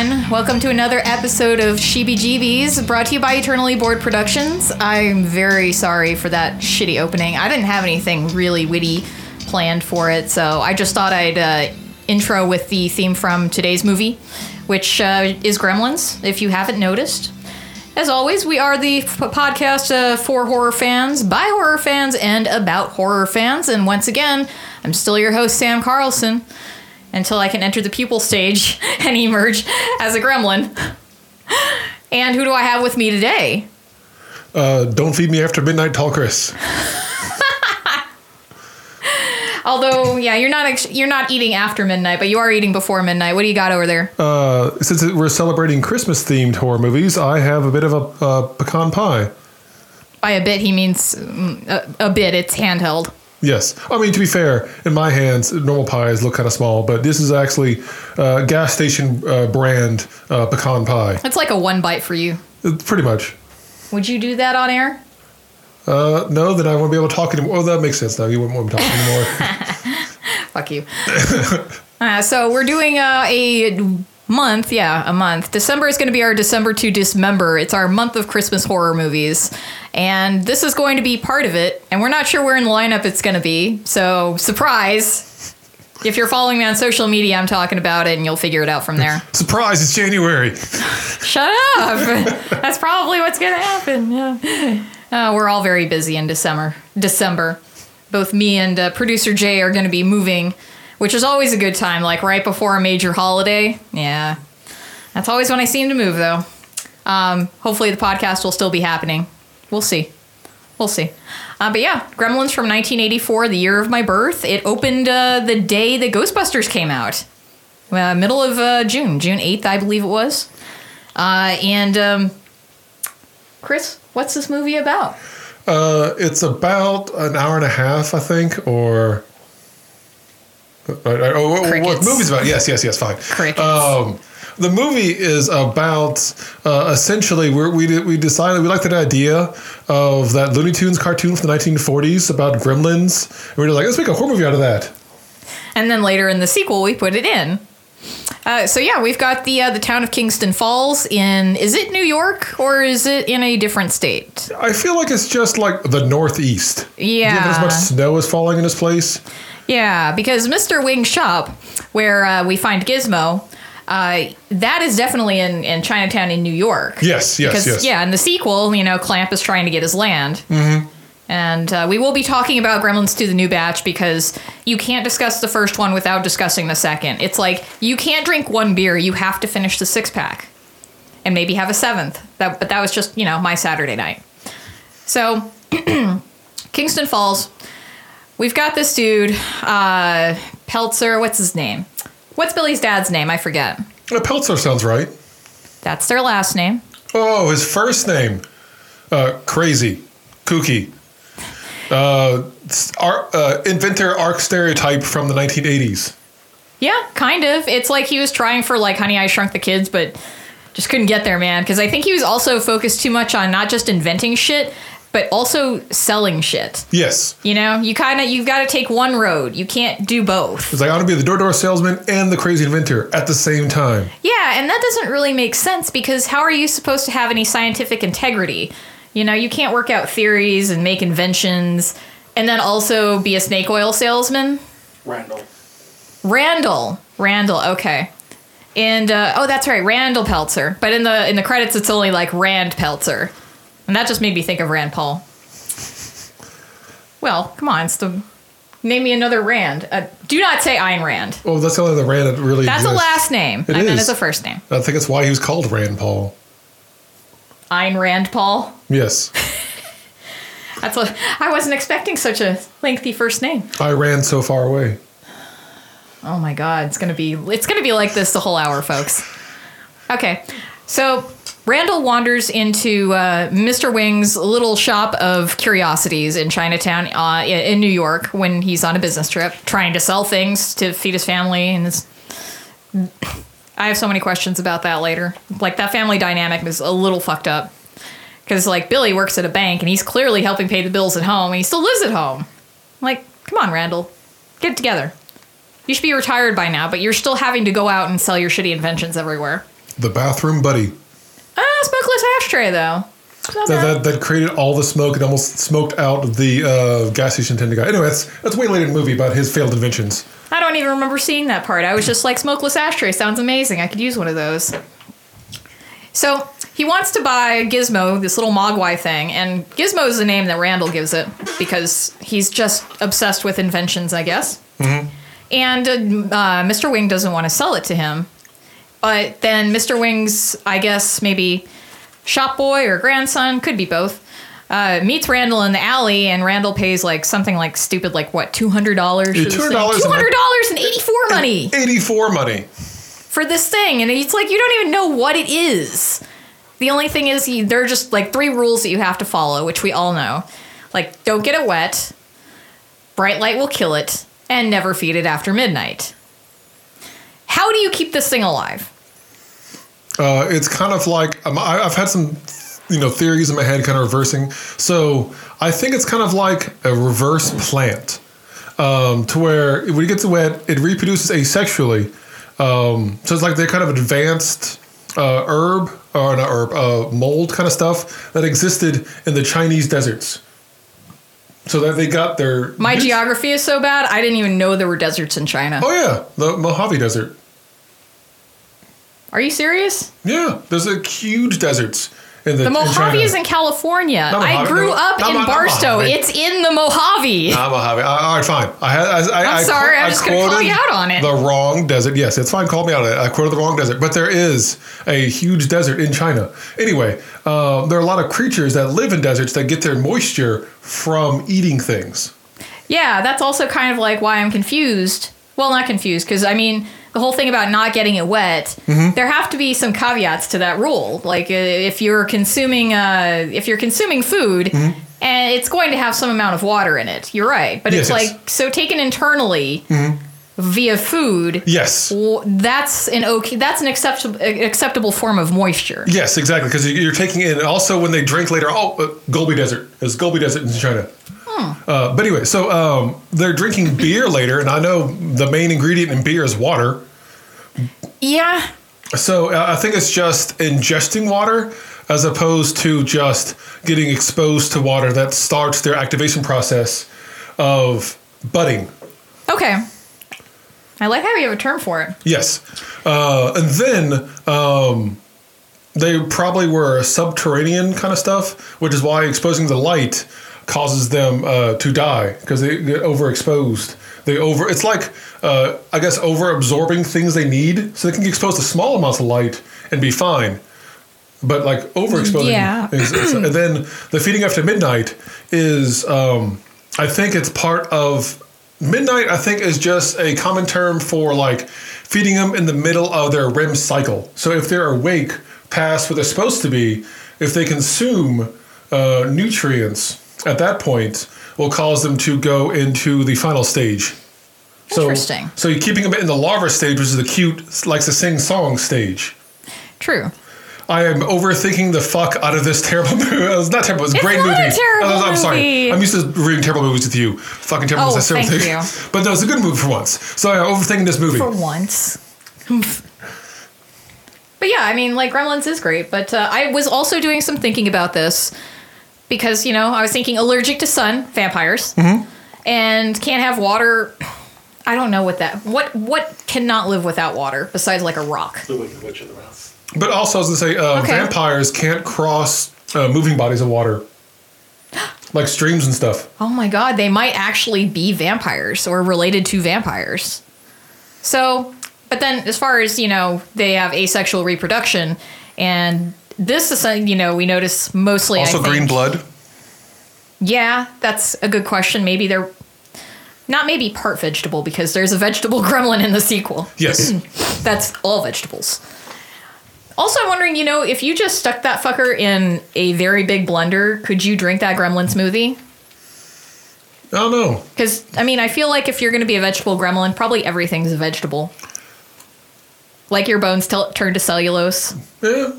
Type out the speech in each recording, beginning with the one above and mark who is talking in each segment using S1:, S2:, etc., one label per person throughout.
S1: everyone. Welcome to another episode of Sheeby Jeebies, brought to you by Eternally Bored Productions. I'm very sorry for that shitty opening. I didn't have anything really witty planned for it, so I just thought I'd uh, intro with the theme from today's movie, which uh, is Gremlins, if you haven't noticed. As always, we are the f- podcast uh, for horror fans, by horror fans, and about horror fans. And once again, I'm still your host, Sam Carlson, until I can enter the pupal stage and emerge as a gremlin. And who do I have with me today?
S2: Uh, don't feed me after midnight, tall Chris.
S1: Although, yeah, you're not ex- you're not eating after midnight, but you are eating before midnight. What do you got over there?
S2: Uh, since we're celebrating Christmas themed horror movies, I have a bit of a uh, pecan pie.
S1: By a bit, he means mm, a, a bit. It's handheld.
S2: Yes. I mean, to be fair, in my hands, normal pies look kind of small, but this is actually uh, gas station uh, brand uh, pecan pie.
S1: It's like a one bite for you.
S2: Uh, Pretty much.
S1: Would you do that on air?
S2: Uh, no, then I won't be able to talk anymore. Oh, that makes sense now. You wouldn't want me talking anymore.
S1: Fuck you. uh, so we're doing uh, a month, yeah, a month. December is going to be our December to Dismember. It's our month of Christmas horror movies, and this is going to be part of it. And we're not sure where in the lineup it's going to be. So surprise! If you're following me on social media, I'm talking about it, and you'll figure it out from there.
S2: Surprise, it's January.
S1: Shut up! That's probably what's going to happen. Yeah. Uh, we're all very busy in December. December. Both me and uh, producer Jay are going to be moving, which is always a good time, like right before a major holiday. Yeah. That's always when I seem to move, though. Um, hopefully, the podcast will still be happening. We'll see. We'll see. Uh, but yeah, Gremlins from 1984, the year of my birth. It opened uh, the day the Ghostbusters came out. Uh, middle of uh, June, June 8th, I believe it was. Uh, and um, Chris, what's this movie about?
S2: Uh, it's about an hour and a half, I think, or. Uh, uh, oh, what- what movie's about? Yes, yes, yes. Fine.
S1: Crickets.
S2: Um, the movie is about uh, essentially we we decided we liked that idea of that Looney Tunes cartoon from the 1940s about gremlins. And we were like, let's make a horror movie out of that.
S1: And then later in the sequel, we put it in. Uh, so yeah, we've got the uh, the town of Kingston Falls in. Is it New York or is it in a different state?
S2: I feel like it's just like the Northeast.
S1: Yeah.
S2: As much snow is falling in this place.
S1: Yeah, because Mr. Wing shop, where uh, we find Gizmo, uh, that is definitely in, in Chinatown in New York.
S2: Yes, yes,
S1: because,
S2: yes.
S1: Yeah, in the sequel, you know, Clamp is trying to get his land. Mm-hmm. And uh, we will be talking about Gremlins 2 the new batch because you can't discuss the first one without discussing the second. It's like you can't drink one beer, you have to finish the six pack and maybe have a seventh. That, but that was just, you know, my Saturday night. So, Kingston Falls, we've got this dude, uh, Peltzer, what's his name? What's Billy's dad's name? I forget.
S2: Uh, Peltzer sounds right.
S1: That's their last name.
S2: Oh, his first name. Uh, crazy. Kooky. Uh, uh, inventor arc stereotype from the 1980s.
S1: Yeah, kind of. It's like he was trying for like Honey I Shrunk the Kids, but just couldn't get there, man. Because I think he was also focused too much on not just inventing shit, but also selling shit.
S2: Yes.
S1: You know, you kind of you've got to take one road. You can't do both.
S2: It's like I want to be the door-to-door salesman and the crazy inventor at the same time.
S1: Yeah, and that doesn't really make sense because how are you supposed to have any scientific integrity? You know, you can't work out theories and make inventions and then also be a snake oil salesman.
S3: Randall.
S1: Randall. Randall, okay. And uh, oh, that's right, Randall Peltzer. But in the in the credits, it's only like Rand Peltzer, and that just made me think of Rand Paul. Well, come on, it's the name me another Rand. Uh, do not say Ayn Rand.
S2: Oh, that's the only the Rand that really
S1: That's a last name.
S2: It
S1: I meant
S2: is.
S1: as a first name.
S2: I think it's why he was called Rand Paul.
S1: Ayn Rand Paul.
S2: Yes.
S1: That's what I wasn't expecting such a lengthy first name.
S2: I ran so far away.
S1: Oh my god, it's gonna be it's gonna be like this the whole hour, folks. Okay, so Randall wanders into uh, Mr. Wing's little shop of curiosities in Chinatown, uh, in New York, when he's on a business trip, trying to sell things to feed his family. And it's, I have so many questions about that later. Like that family dynamic is a little fucked up. Because like Billy works at a bank and he's clearly helping pay the bills at home, and he still lives at home. Like, come on, Randall. Get it together. You should be retired by now, but you're still having to go out and sell your shitty inventions everywhere.
S2: The bathroom buddy
S1: Smokeless ashtray though.
S2: That, that, that created all the smoke and almost smoked out the uh, gas station attendant guy. Anyway, that's that's way later in the movie about his failed inventions.
S1: I don't even remember seeing that part. I was just like, smokeless ashtray sounds amazing. I could use one of those. So he wants to buy Gizmo, this little Mogwai thing, and Gizmo is the name that Randall gives it because he's just obsessed with inventions, I guess. And uh, uh, Mr. Wing doesn't want to sell it to him. But then Mr. Wing's, I guess, maybe shop boy or grandson, could be both, uh, meets Randall in the alley, and Randall pays like something like stupid, like what, $200? Two hundred dollars.
S2: $200
S1: and 84 money
S2: Eighty-four money.
S1: for this thing, and it's like you don't even know what it is. The only thing is, you, there are just like three rules that you have to follow, which we all know. Like, don't get it wet, bright light will kill it, and never feed it after midnight. How do you keep this thing alive?
S2: Uh, it's kind of like um, I, I've had some, you know, theories in my head, kind of reversing. So I think it's kind of like a reverse plant, um, to where when it gets wet, it reproduces asexually. Um, so it's like they're kind of advanced uh, herb or not herb, uh, mold kind of stuff that existed in the Chinese deserts. So that they got their
S1: My geography is so bad, I didn't even know there were deserts in China.
S2: Oh yeah, the Mojave Desert.
S1: Are you serious?
S2: Yeah, there's a huge deserts in the
S1: The Mojave
S2: China.
S1: is in California.
S2: Not
S1: I
S2: Mojave,
S1: grew
S2: no,
S1: up
S2: not
S1: in
S2: not
S1: Barstow. It's in the Mojave.
S2: I'm Mojave. All right, fine. I had. I, I,
S1: I'm sorry,
S2: I
S1: I'm just gonna call you out on it.
S2: The wrong desert. Yes, it's fine. Call me out on it. I quoted the wrong desert, but there is a huge desert in China. Anyway, uh, there are a lot of creatures that live in deserts that get their moisture from eating things.
S1: Yeah, that's also kind of like why I'm confused. Well, not confused, because I mean, the whole thing about not getting it wet,
S2: Mm-hmm.
S1: there have to be some caveats to that rule. Like uh, if you're consuming, uh, if you're consuming food,
S2: Mm-hmm.
S1: and it's going to have some amount of water in it. You're right, but it's
S2: Yes, yes.
S1: like so taken internally
S2: Mm-hmm.
S1: via food.
S2: Yes.
S1: That's an okay. That's an acceptable acceptable form of moisture.
S2: Yes, exactly. Because you're taking in. Also, when they drink later, oh, uh, Gobi Desert. There's Gobi Desert in China.
S1: Hmm.
S2: Uh, but anyway, so um, they're drinking beer later, and I know the main ingredient in beer is water.
S1: Yeah,
S2: So uh, I think it's just ingesting water as opposed to just getting exposed to water that starts their activation process of budding.
S1: okay. I like how you have a term for it.
S2: Yes. Uh, and then um, they probably were subterranean kind of stuff, which is why exposing the light causes them uh, to die because they get overexposed. They over. It's like uh, I guess over absorbing things they need, so they can get exposed to small amounts of light and be fine. But like overexposing,
S1: Yeah.
S2: is, and then the feeding after midnight is, um, I think it's part of midnight. I think is just a common term for like feeding them in the middle of their REM cycle. So if they're awake past what they're supposed to be, if they consume uh, nutrients at that point, will cause them to go into the final stage. So,
S1: Interesting.
S2: So you're keeping them in the larva stage, which is the cute, likes to sing song stage.
S1: True.
S2: I am overthinking the fuck out of this terrible movie. It was not terrible. It was a
S1: It's
S2: great
S1: not a
S2: movie.
S1: terrible
S2: Oh, I'm sorry.
S1: movie.
S2: I'm used to reading terrible movies with you. Fucking terrible.
S1: Oh,
S2: a
S1: thank
S2: thing.
S1: you.
S2: But no, it's a good movie for once. So I'm overthinking this movie.
S1: for once. but yeah, I mean, like Gremlins is great, but uh, I was also doing some thinking about this because you know I was thinking allergic to sun, vampires, and can't have water. I don't know what that what what cannot live without water besides like a rock.
S3: The Wicked Witch of the West.
S2: But also, I was going to say, uh,
S1: Okay.
S2: vampires can't cross uh, moving bodies of water, like streams and stuff.
S1: Oh my god, they might actually be vampires or related to vampires. So, but then as far as, you know, they have asexual reproduction and this is something, you know, we notice mostly I
S2: Also, green blood.
S1: Yeah, that's a good question. Maybe they're not maybe part vegetable because there's a vegetable gremlin in the sequel.
S2: Yes.
S1: That's all vegetables. Also, I'm wondering, you know, if you just stuck that fucker in a very big blender, could you drink that gremlin smoothie?
S2: I don't know.
S1: Because, I mean, I feel like if you're going to be a vegetable gremlin, probably everything's a vegetable. Like your bones tel- turn to cellulose.
S2: Yeah,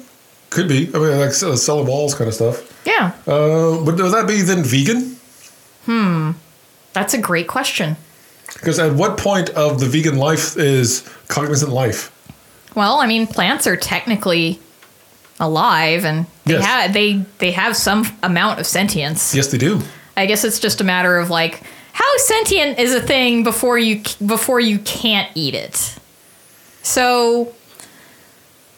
S2: could be. I mean, like uh, cellar walls kind of stuff.
S1: Yeah,
S2: Uh, but would that be then vegan? Hmm.
S1: That's a great question.
S2: Because at what point of the vegan life is cognizant life?
S1: Well, I mean, plants are technically alive, and they
S2: Yes.
S1: have they they have some amount of sentience.
S2: Yes, they do.
S1: I guess it's just a matter of like how sentient is a thing before you before you can't eat it. So,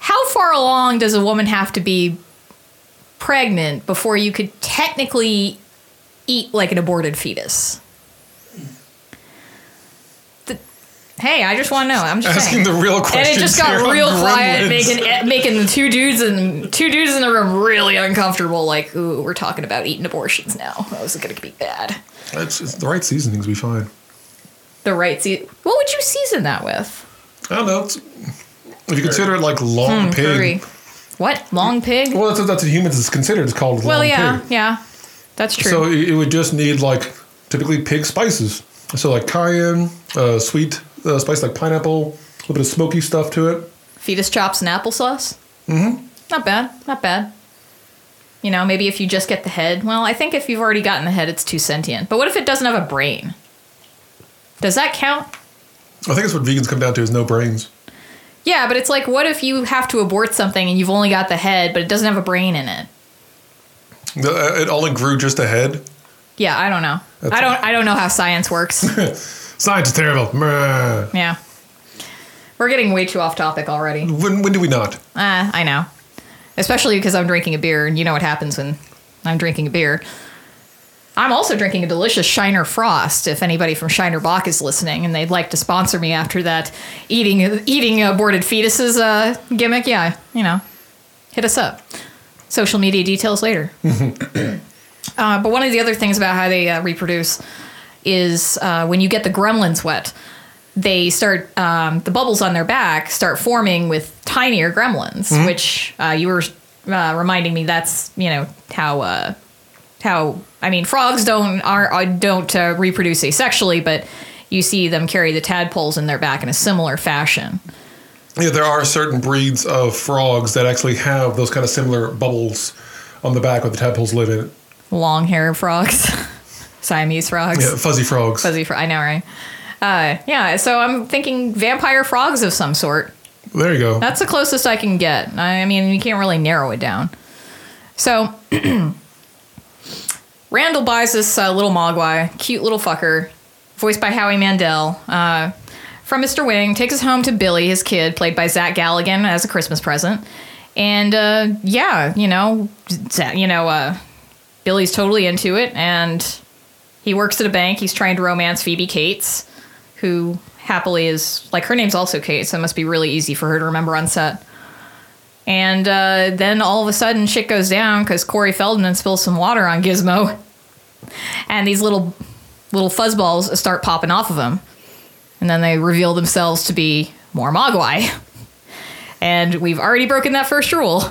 S1: how far along does a woman have to be pregnant before you could technically eat like an aborted fetus? The- hey, I just want to know. I'm just
S2: Asking
S1: saying.
S2: the real questions.
S1: and it just got real quiet, making making the two dudes and two dudes in the room really uncomfortable. Like, ooh, we're talking about eating abortions now. That was gonna be bad.
S2: It's, it's the right seasonings. We fine.
S1: The right se- What would you season that with?
S2: I don't know. If you consider it like long pig,
S1: Curry. What long pig?
S2: well, that's what, that's what humans is considered. It's called long.
S1: Well,
S2: long
S1: yeah,
S2: pig.
S1: yeah, that's true.
S2: So it, it would just need like typically pig spices. So like cayenne, uh, sweet uh, spice like pineapple, a little bit of smoky stuff to it.
S1: Fetus chops and applesauce. Mm-hmm. Not bad. Not bad. You know, maybe if you just get the head. Well, I think if you've already gotten the head, it's too sentient. But what if it doesn't have a brain? Does that count?
S2: I think it's what vegans come down to is no brains.
S1: Yeah, but it's like, what if you have to abort something and you've only got the head, but it doesn't have a brain in it?
S2: The- uh, It only grew just a head.
S1: Yeah, I don't know.
S2: That's-
S1: I don't. I don't know how science works.
S2: Science is terrible. Meh.
S1: yeah, we're getting way too off topic already.
S2: When, when do we not?
S1: Uh, I know. Especially because I'm drinking a beer, and you know what happens when I'm drinking a beer. I'm also drinking a delicious Shiner Frost. If anybody from Shiner Bock is listening and they'd like to sponsor me after that eating eating aborted fetuses uh, gimmick, yeah, you know, hit us up. Social media details later. uh, but one of the other things about how they uh, reproduce is uh, when you get the gremlins wet, they start um, the bubbles on their back start forming with tinier gremlins, which uh, you were uh, reminding me that's you know how uh, how I mean frogs don't are, are don't uh, reproduce asexually, but you see them carry the tadpoles in their back in a similar fashion.
S2: Yeah, there are certain breeds of frogs that actually have those kind of similar bubbles on the back where the tadpoles live in.
S1: Long hair frogs, Siamese frogs.
S2: Yeah, fuzzy frogs.
S1: Fuzzy fro- I know, right? Uh, yeah, so I'm thinking vampire frogs of some sort.
S2: There you go.
S1: That's the closest I can get. I mean, you can't really narrow it down. So, Randall buys this uh, little mogwai, cute little fucker, voiced by Howie Mandel, uh, from Mr. Wing, takes us home to Billy, his kid, played by Zach Galligan, as a Christmas present. And uh, yeah, you know, you know, uh, Billy's totally into it, and he works at a bank. He's trying to romance Phoebe Cates, who happily is like her name's also Kate, so it must be really easy for her to remember on set. And uh, then all of a sudden, shit goes down because Corey Feldman spills some water on Gizmo, and these little little fuzzballs start popping off of him, and then they reveal themselves to be more Mogwai. And we've already broken that first rule.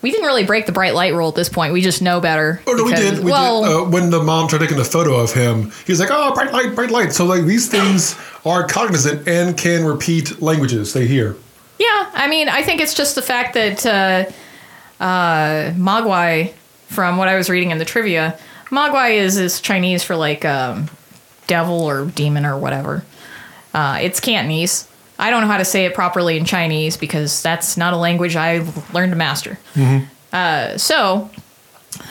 S1: We didn't really break the bright light rule at this point. We just know better.
S2: Oh no, we did. We
S1: well,
S2: did. Uh, when the mom tried taking a photo of him, he was like, "Oh, bright light, bright light." So like these things are cognizant and can repeat languages they hear.
S1: Yeah, I mean, I think it's just the fact that uh, uh, Mogwai, from what I was reading in the trivia, Mogwai is is Chinese for like um, devil or demon or whatever. Uh, it's Cantonese. I don't know how to say it properly in Chinese because that's not a language I learned to master. Uh, so,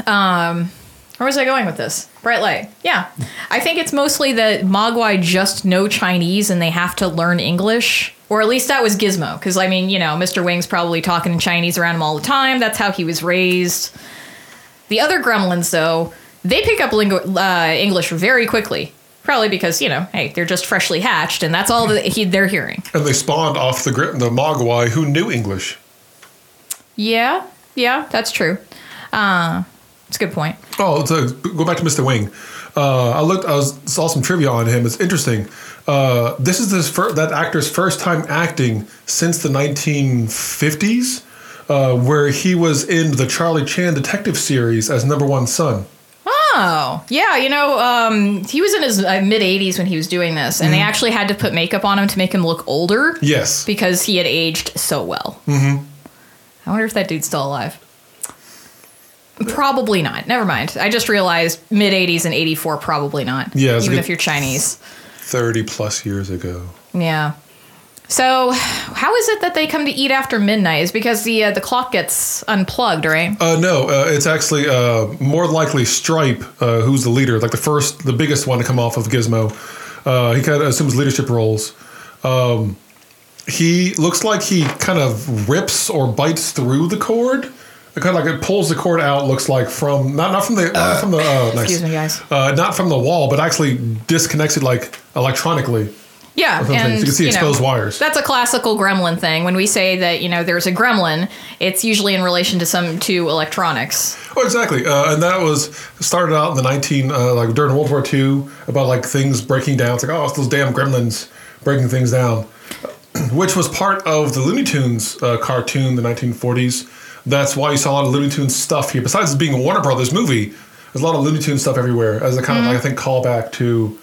S1: um, where was I going with this? Bright light. Yeah. I think it's mostly that Mogwai just know Chinese and they have to learn English. Or at least that was Gizmo. Because, I mean, you know, Mr. Wing's probably talking in Chinese around him all the time. That's how he was raised. The other gremlins, though, they pick up lingu- uh, English very quickly. Probably because, you know, hey, they're just freshly hatched and that's all that he, they're hearing.
S2: And they spawned off the gri- the Mogwai who knew English.
S1: Yeah. Yeah, that's true. Uh, it's a good point.
S2: Oh, go back to Mr. Wing. Uh, I looked. I was, saw some trivia on him. It's interesting. Uh, this is his fir- that actor's first time acting since the 1950s, uh, where he was in the Charlie Chan detective series as number one son.
S1: Oh, yeah. You know, um, he was in his uh, mid 80s when he was doing this, and they actually had to put makeup on him to make him look older
S2: Yes.
S1: because he had aged so well. Mm-hmm. I wonder if that dude's still alive. Probably not. Never mind. I just realized mid 80s and 84, probably not.
S2: Yeah,
S1: Even
S2: a
S1: if you're Chinese.
S2: Thirty plus years ago.
S1: Yeah. So, how is it that they come to eat after midnight? Is because the uh, the clock gets unplugged, right?
S2: Uh, no, uh, it's actually uh, more likely Stripe, uh, who's the leader, like the first, the biggest one to come off of Gizmo. Uh, he kind of assumes leadership roles. Um, he looks like he kind of rips or bites through the cord. It kind of like it pulls the cord out. Looks like from not not from the not from the uh, nice.
S1: Excuse me, guys.
S2: Uh, not from the wall, but actually disconnects it like electronically.
S1: Yeah, and
S2: you can see
S1: know,
S2: exposed wires.
S1: That's a classical gremlin thing. When we say that you know there's a gremlin, it's usually in relation to some to electronics.
S2: Oh, exactly. Uh, and that was started out in the 19, uh, like during World War II, about like things breaking down. It's like, oh, it's those damn gremlins breaking things down, which was part of the Looney Tunes uh, cartoon, the 1940s. That's why you saw a lot of Looney Tunes stuff here. Besides it being a Warner Brothers movie, there's a lot of Looney Tunes stuff everywhere as a kind of, like, I think, callback to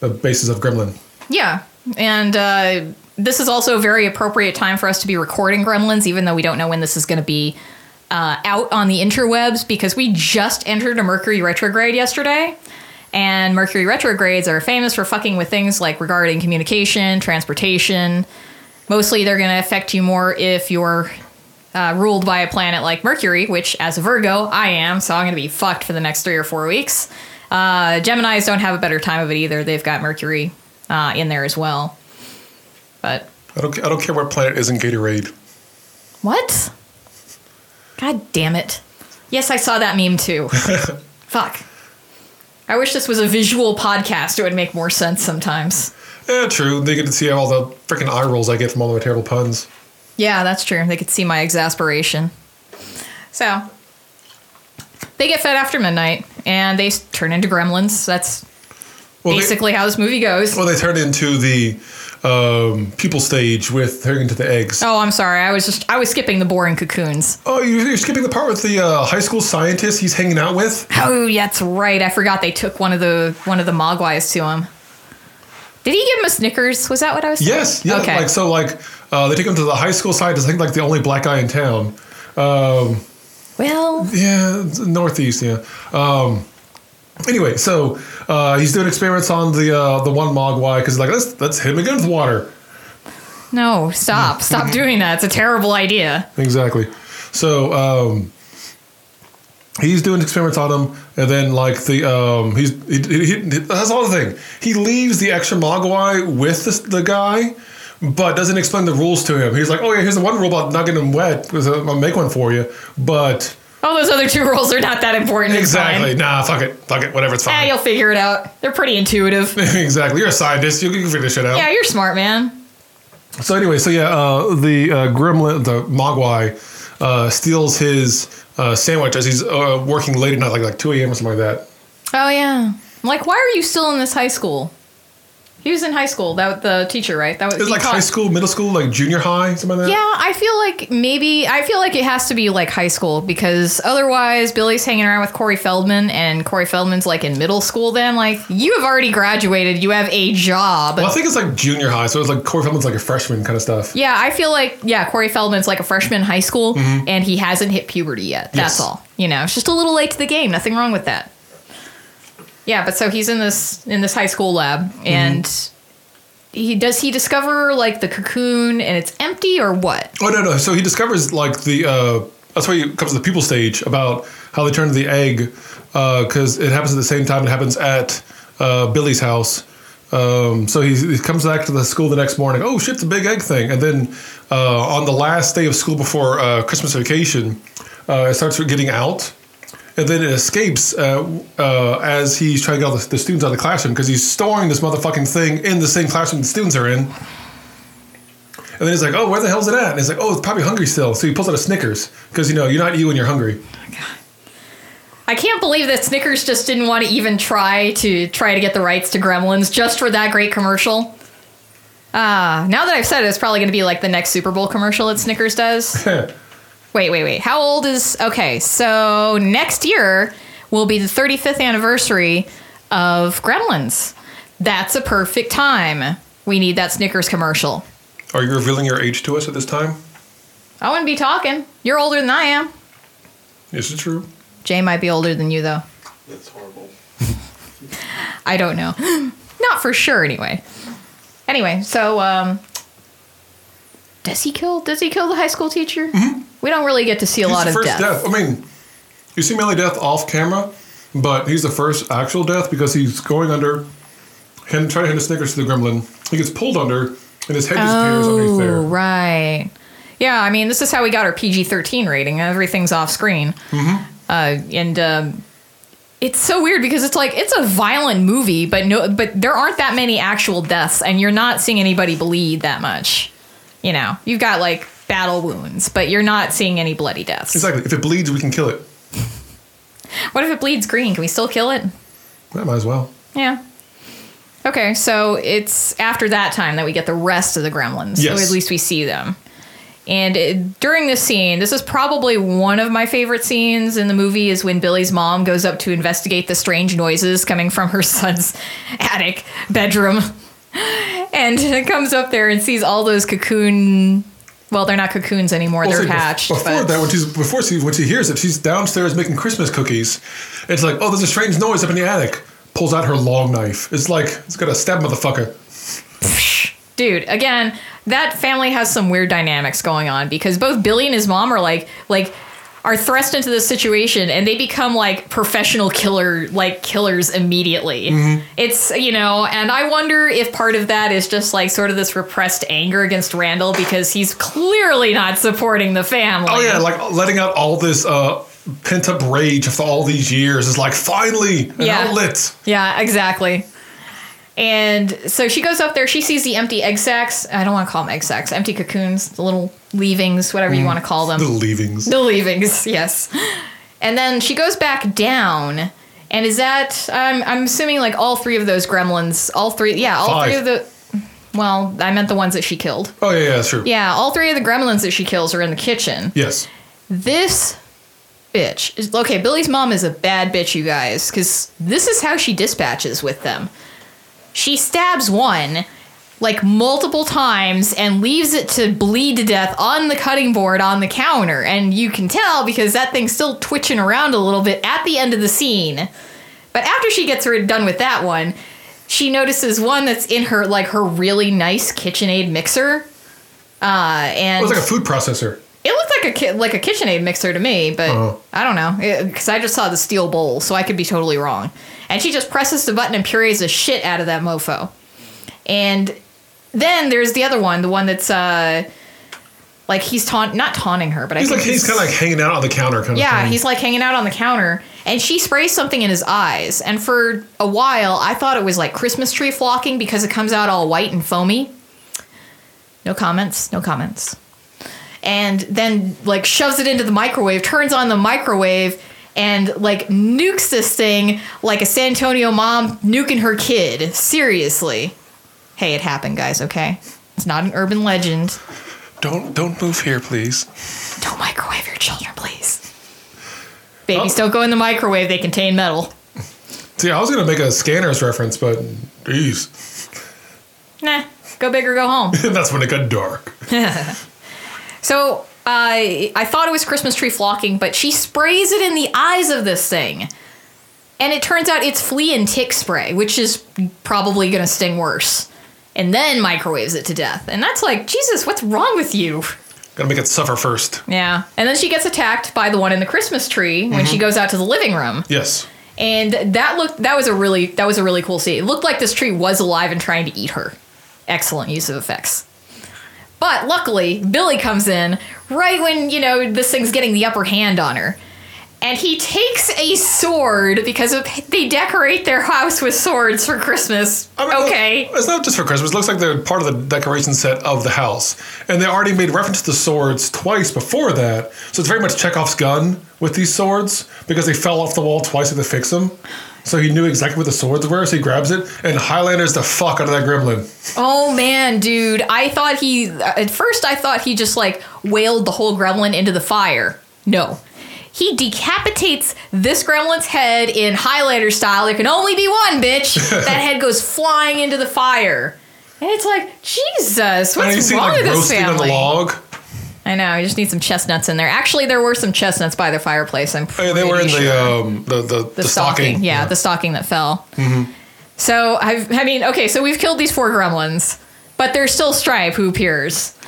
S2: the basis of Gremlin.
S1: Yeah, and uh, this is also a very appropriate time for us to be recording Gremlins, even though we don't know when this is going to be uh, out on the interwebs, because we just entered a Mercury retrograde yesterday. And Mercury retrogrades are famous for fucking with things like regarding communication, transportation. Mostly, they're going to affect you more if you're uh, ruled by a planet like Mercury, which, as a Virgo, I am, so I'm going to be fucked for the next three or four weeks. Uh, Geminis don't have a better time of it either. They've got Mercury uh, in there as well. But
S2: I don't, I don't care what planet is in Gatorade.
S1: what? God damn it! Yes, I saw that meme too. Fuck. I wish this was a visual podcast. It would make more sense sometimes.
S2: Yeah, true. They get to see all the freaking eye rolls I get from all the terrible puns.
S1: Yeah, that's true. They could see my exasperation. So they get fed after midnight, and they turn into gremlins. That's
S2: Well, they-
S1: basically how this movie goes.
S2: Well, they turn into the um, people stage with turning into the eggs.
S1: Oh, I'm sorry. I was just I was skipping the boring cocoons.
S2: Oh, you're, you're skipping the part with the uh, high school scientist he's hanging out with.
S1: Oh, yeah, that's right. I forgot they took one of the one of the mogwais to him. Did he give him a Snickers? Was that what I was? saying?
S2: Yes, yeah.
S1: Okay.
S2: Like so, like uh, they take him to the high school scientist. I think like the only black guy in town. Um,
S1: well,
S2: yeah, northeast. Yeah. Um, anyway, so uh, he's doing experiments on the uh, the one mogwai because like let's let's hit him again with water.
S1: no, stop, stop doing that. It's a terrible idea.
S2: Exactly. So um, he's doing experiments on him, and then like the um, he's he, he, he, that's all the thing. He leaves the extra Mogwai with the, the guy, but doesn't explain the rules to him. He's like, "Oh yeah, here's the one rule about not getting him wet. I'll make one for you." But
S1: All those other two rules are not that important.
S2: Exactly, nah, fuck it, fuck it, whatever, it's
S1: Ah,
S2: fine.
S1: you'll figure it out. They're pretty intuitive.
S2: exactly, you're a scientist. You can figure this shit out.
S1: Yeah, you're smart, man.
S2: So anyway, so yeah, uh, the uh, gremlin, the Mogwai, uh, steals his uh, sandwich as he's uh, working late at night, like like two a.m. or something like that.
S1: Oh yeah. Like, why are you still in this high school? He was in high school. That the teacher, right? That was
S2: It's
S1: he
S2: like
S1: taught-
S2: high school, middle school, like junior high, something like that.
S1: Yeah, I feel like maybe I feel like it has to be like high school because otherwise Billy's hanging around with Corey Feldman and Corey Feldman's like in middle school. Then like you have already graduated, you have a job.
S2: Well, I think it's like junior high, so it's like Corey Feldman's like a freshman kind of stuff.
S1: yeah, I feel like yeah, Corey Feldman's like a freshman in high school and he hasn't hit puberty yet. That's
S2: Mm-hmm. Yes.
S1: all. You know, it's just a little late to the game. Nothing wrong with that. Yeah, but so he's in this in this high school lab
S2: Mm-hmm.
S1: and. He does he discover like the cocoon and it's empty or what?
S2: Oh no, no. So he discovers like the uh, that's why he comes to the people stage about how they turn the egg because it happens at the same time it happens at uh, Billy's house. Um, so he, he comes back to the school the next morning. Oh shit, the big egg thing! And then uh, on the last day of school before uh, Christmas vacation, uh, it starts getting out, and then it escapes uh, uh, as he's trying to get all the, the students out of the classroom because he's storing this motherfucking thing in the same classroom the students are in. And then he's like, "Oh, where the hell's it at?" And he's like, "Oh, it's probably hungry still." So he pulls out a Snickers because you know you're not you when you're hungry.
S1: I can't believe that Snickers just didn't want to even try to try to get the rights to Gremlins just for that great commercial. Ah, now that I've said it, it's probably going to be like the next Super Bowl commercial that Snickers does. wait, wait, wait. How old is? Okay, so next year will be the 35th anniversary of Gremlins. That's a perfect time. We need that Snickers commercial.
S2: Are you revealing your age to us at this time?
S1: I wouldn't be talking. You're older than I am.
S2: Is it true?
S1: Jay might be older than you, though.
S2: That's horrible.
S1: I don't know. Not for sure, anyway. Anyway, so um, does he kill? Does he kill the high school teacher? We don't really get to see a
S2: He's
S1: lot
S2: the
S1: of
S2: first
S1: death.
S2: death. I mean, you see Melly death off camera, but he's the first actual death because he's going under, him trying to hand a Snickers to the gremlin. He gets pulled under, and his head disappears underneath
S1: Oh,
S2: there.
S1: right. Yeah, I mean, this is how we got our PG thirteen rating. Everything's off screen, mm-hmm. uh, and um, it's so weird because it's like it's a violent movie, but no, but there aren't that many actual deaths, and you're not seeing anybody bleed that much. You know, you've got like battle wounds, but you're not seeing any bloody deaths.
S2: Exactly. If it bleeds, we can kill it.
S1: What if it bleeds green? Can we still kill it?
S2: That might as well.
S1: Yeah. Okay, so it's after that time that we get the rest of the gremlins. So
S2: Yes.
S1: at least we see them. And it, during this scene, this is probably one of my favorite scenes in the movie is when Billy's mom goes up to investigate the strange noises coming from her son's attic bedroom. And comes up there and sees all those cocoon well, they're not cocoons anymore,
S2: Well,
S1: they're
S2: see,
S1: hatched.
S2: Before
S1: but-
S2: that, when she's before she when she hears it, she's downstairs making Christmas cookies. It's like, oh, there's a strange noise up in the attic. Pulls out her long knife. It's like it's gonna stab motherfucker.
S1: dude again that family has some weird dynamics going on because both billy and his mom are like like are thrust into this situation and they become like professional killer like killers immediately it's you know and i wonder if part of that is just like sort of this repressed anger against randall because he's clearly not supporting the family
S2: Oh yeah, like letting out all this uh, pent up rage after all these years is like finally an
S1: Yeah.
S2: outlet.
S1: Yeah, exactly. And so she goes up there. She sees the empty egg sacs. I don't want to call them egg sacs. Empty cocoons, the little leavings, whatever you mm. want to call them.
S2: The leavings.
S1: The leavings, yes. And then she goes back down. And is that I'm I'm assuming like all three of those gremlins, all three, yeah, all
S2: Five.
S1: three of the. Well, I meant the ones that she killed.
S2: Oh yeah, yeah, that's true.
S1: Yeah, all three of the gremlins that she kills are in the kitchen.
S2: Yes.
S1: This bitch is okay. Billy's mom is a bad bitch, you guys, because this is how she dispatches with them. She stabs one like multiple times and leaves it to bleed to death on the cutting board on the counter. And you can tell because that thing's still twitching around a little bit at the end of the scene. But after she gets her done with that one, she notices one that's in her like her really nice KitchenAid mixer. Uh,
S2: It was like a food processor.
S1: it looked like a ki- like a KitchenAid mixer to me, but
S2: Oh.
S1: I don't know because I just saw the steel bowl, so I could be totally wrong. And she just presses the button and purees the shit out of that mofo. And then there's the other one, the one that's uh, like he's taunt not taunting her, but I
S2: He's
S1: think
S2: like he's kind of like hanging out on the counter, kind
S1: yeah,
S2: of. thing.
S1: he's like hanging out on the counter, and she sprays something in his eyes. And for a while, I thought it was like Christmas tree flocking because it comes out all white and foamy. No comments. No comments. And then like shoves it into the microwave, turns on the microwave, and like nukes this thing like a San Antonio mom nuking her kid. Seriously. Hey, it happened, guys. Okay, it's not an urban legend.
S2: Don't don't move here, please.
S1: Don't microwave your children, please. Oh. Babies don't go in the microwave, they contain metal.
S2: See, I was gonna make a scanners reference, but geez,
S1: Nah, go big or go home.
S2: that's when it got dark.
S1: so uh, I thought it was Christmas tree flocking, but she sprays it in the eyes of this thing. And it turns out it's flea and tick spray, which is probably going to sting worse. And then microwaves it to death. And that's like, Jesus, what's wrong with you?
S2: Gotta make it suffer first.
S1: Yeah. And then she gets attacked by the one in the Christmas tree when she goes out to the living room.
S2: Yes.
S1: and that looked that was a really that was a really cool scene. It looked like this tree was alive and trying to eat her. Excellent use of effects. But luckily, Billy comes in right when, you know, this thing's getting the upper hand on her. And he takes a sword because they decorate their house with swords for Christmas.
S2: I mean,
S1: okay.
S2: It's not just for Christmas. It looks like they're part of the decoration set of the house. And they already made reference to the swords twice before that. So it's very much Chekhov's gun with these swords because they fell off the wall twice and they fix them. So he knew exactly what the swords were, so he grabs it and Highlanders the fuck out of that gremlin.
S1: Oh man, dude. I thought he, at first, I thought he just like wailed the whole gremlin into the fire. No. He decapitates this gremlin's head in Highlander style. There can only be one, bitch. that head goes flying into the fire. And it's like, Jesus, what's
S2: see
S1: wrong
S2: like
S1: with this
S2: roasting on the
S1: family?
S2: log.
S1: I know. You just need some chestnuts in there. Actually, there were some chestnuts by the fireplace. I'm
S2: Oh,
S1: pretty
S2: yeah, they were in
S1: sure.
S2: the um the the,
S1: the, stocking. Yeah, the stocking that fell.
S2: Mm-hmm.
S1: So I've, I mean, okay, so we've killed these four gremlins, but there's still Stripe who appears,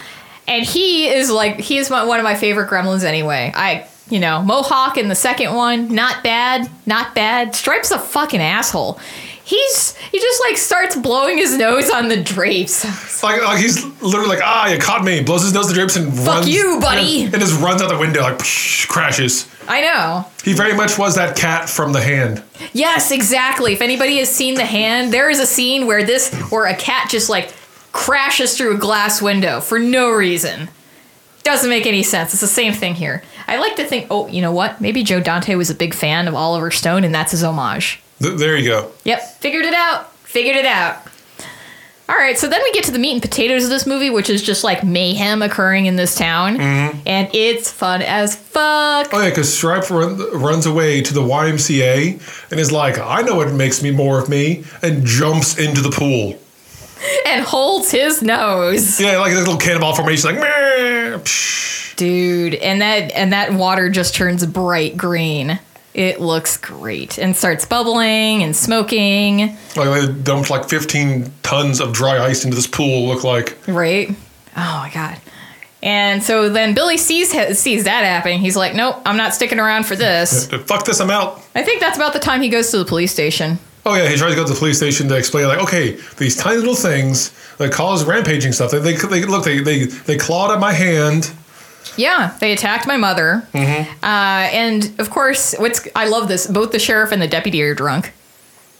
S1: and he is like he is my, one of my favorite gremlins anyway. I, you know, Mohawk in the second one, not bad, not bad. Stripe's a fucking asshole. He's he just like starts blowing his nose on the drapes.
S2: Like, like he's literally like, ah, you caught me. Blows his nose the drapes and runs.
S1: you, buddy.
S2: And, and just runs out the window, like, psh, crashes.
S1: I know.
S2: He very much was that cat from the hand.
S1: Yes, exactly. If anybody has seen The Hand, there is a scene where this where a cat just like crashes through a glass window for no reason. Doesn't make any sense. It's the same thing here. I like to think, oh, you know what? Maybe Joe Dante was a big fan of Oliver Stone and that's his homage.
S2: Th- there you go.
S1: Yep, figured it out. Figured it out. All right, so then we get to the meat and potatoes of this movie, which is just like mayhem occurring in this town, mm-hmm. and it's fun as fuck.
S2: Oh yeah, because Stripe run, runs away to the YMCA and is like, I know what makes me more of me, and jumps into the pool.
S1: and holds his nose.
S2: Yeah, like this little cannonball formation, like,
S1: dude and that and that water just turns bright green it looks great and starts bubbling and smoking
S2: like they dumped like 15 tons of dry ice into this pool. Look like
S1: right oh my god and so then billy sees sees that happening he's like nope i'm not sticking around for this
S2: fuck this, I'm out.
S1: i think that's about the time he goes to the police station
S2: Oh yeah, he tries to go to the police station to explain like, okay, these tiny little things that cause rampaging stuff. They, they, they look, they, they, they clawed at my hand.
S1: Yeah they attacked my mother. Uh, and of course what's i love this both the sheriff and the deputy are drunk.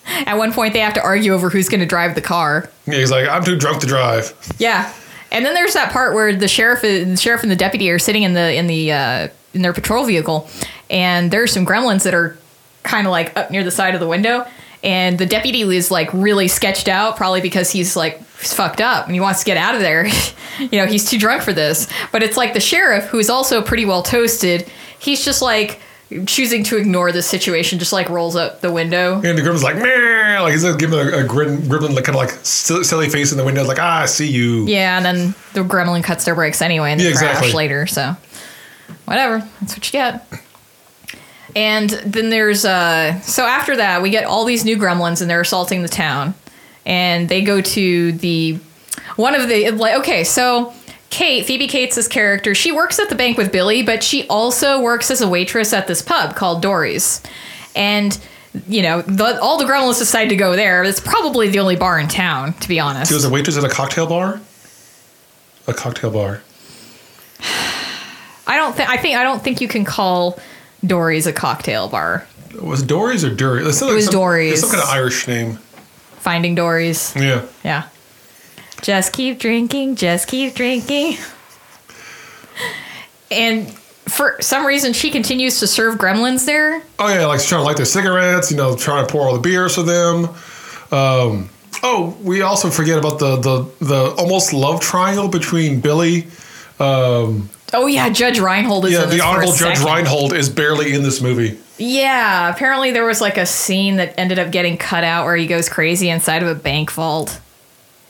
S1: At one point they have to argue over who's going to drive the car.
S2: Yeah, he's like, I'm too drunk to drive.
S1: Yeah, and then there's that part where the sheriff, the sheriff and the deputy are sitting in the in the uh, in their patrol vehicle, and there's some gremlins that are kind of like up near the side of the window, and the deputy is like really sketched out, probably because he's like he's fucked up and he wants to get out of there. you know, he's too drunk for this. But it's like the sheriff, who's also pretty well toasted. He's just like choosing to ignore this situation, just like rolls up the window.
S2: And the gremlin's like, meh, like he's like giving a, a grin, gremlin like kind of like silly, silly face in the window, like, ah, I see you.
S1: Yeah, and then the gremlin cuts their brakes anyway and they
S2: Yeah,
S1: crash
S2: exactly.
S1: later. So, whatever. That's what you get. And then there's uh so after that we get all these new gremlins and they're assaulting the town, and they go to the one of the like okay so. Kate, Phoebe Cates' character, she works at the bank with Billy, but she also works as a waitress at this pub called Dory's. And, you know, the, all the gremlins decide to go there. It's probably the only bar in town, to be honest.
S2: She was a waitress at a cocktail bar. A cocktail bar.
S1: I don't think I think I don't think you can call Dory's a cocktail bar.
S2: Was Dory's or Dury? It
S1: was Dory's.
S2: It's some kind of Irish name.
S1: Finding Dory's.
S2: Yeah.
S1: Yeah. Just keep drinking, just keep drinking. And for some reason she continues to serve gremlins there.
S2: Oh yeah, like she's trying to light their cigarettes. You know, trying to pour all the beers for them. Um, oh, we also forget about the the the almost love triangle between Billy. Um,
S1: Oh yeah, Judge Reinhold is
S2: yeah,
S1: in this
S2: the Honorable Judge
S1: second.
S2: Reinhold is barely in this movie.
S1: Yeah, apparently there was like a scene that ended up getting cut out where he goes crazy inside of a bank vault.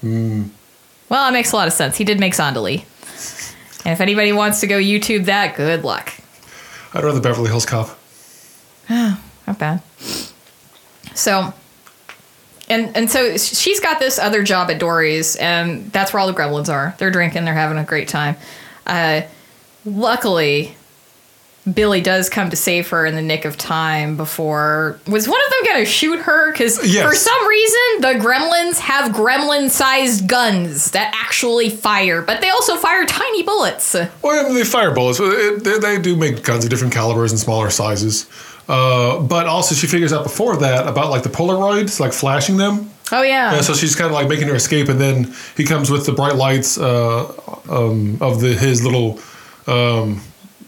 S2: Hmm.
S1: Well, it makes a lot of sense. He did make Zandalee. And if anybody wants to go YouTube that, good luck.
S2: I'd rather Beverly Hills Cop.
S1: Not bad. So, and and so she's got this other job at Dory's, and that's where all the gremlins are. They're drinking, they're having a great time. Uh, luckily, Billy does come to save her in the nick of time before. Was one of them going to shoot her? Because
S2: Yes.
S1: for some reason, the gremlins have gremlin sized guns that actually fire, but they also fire tiny bullets.
S2: Well, they fire bullets. They, they do make guns of different calibers and smaller sizes. Uh, but also, she figures out before that about like the Polaroids, like flashing them.
S1: Oh, yeah.
S2: Yeah, so she's kind of like making her escape, and then he comes with the bright lights uh, um, of the his little um,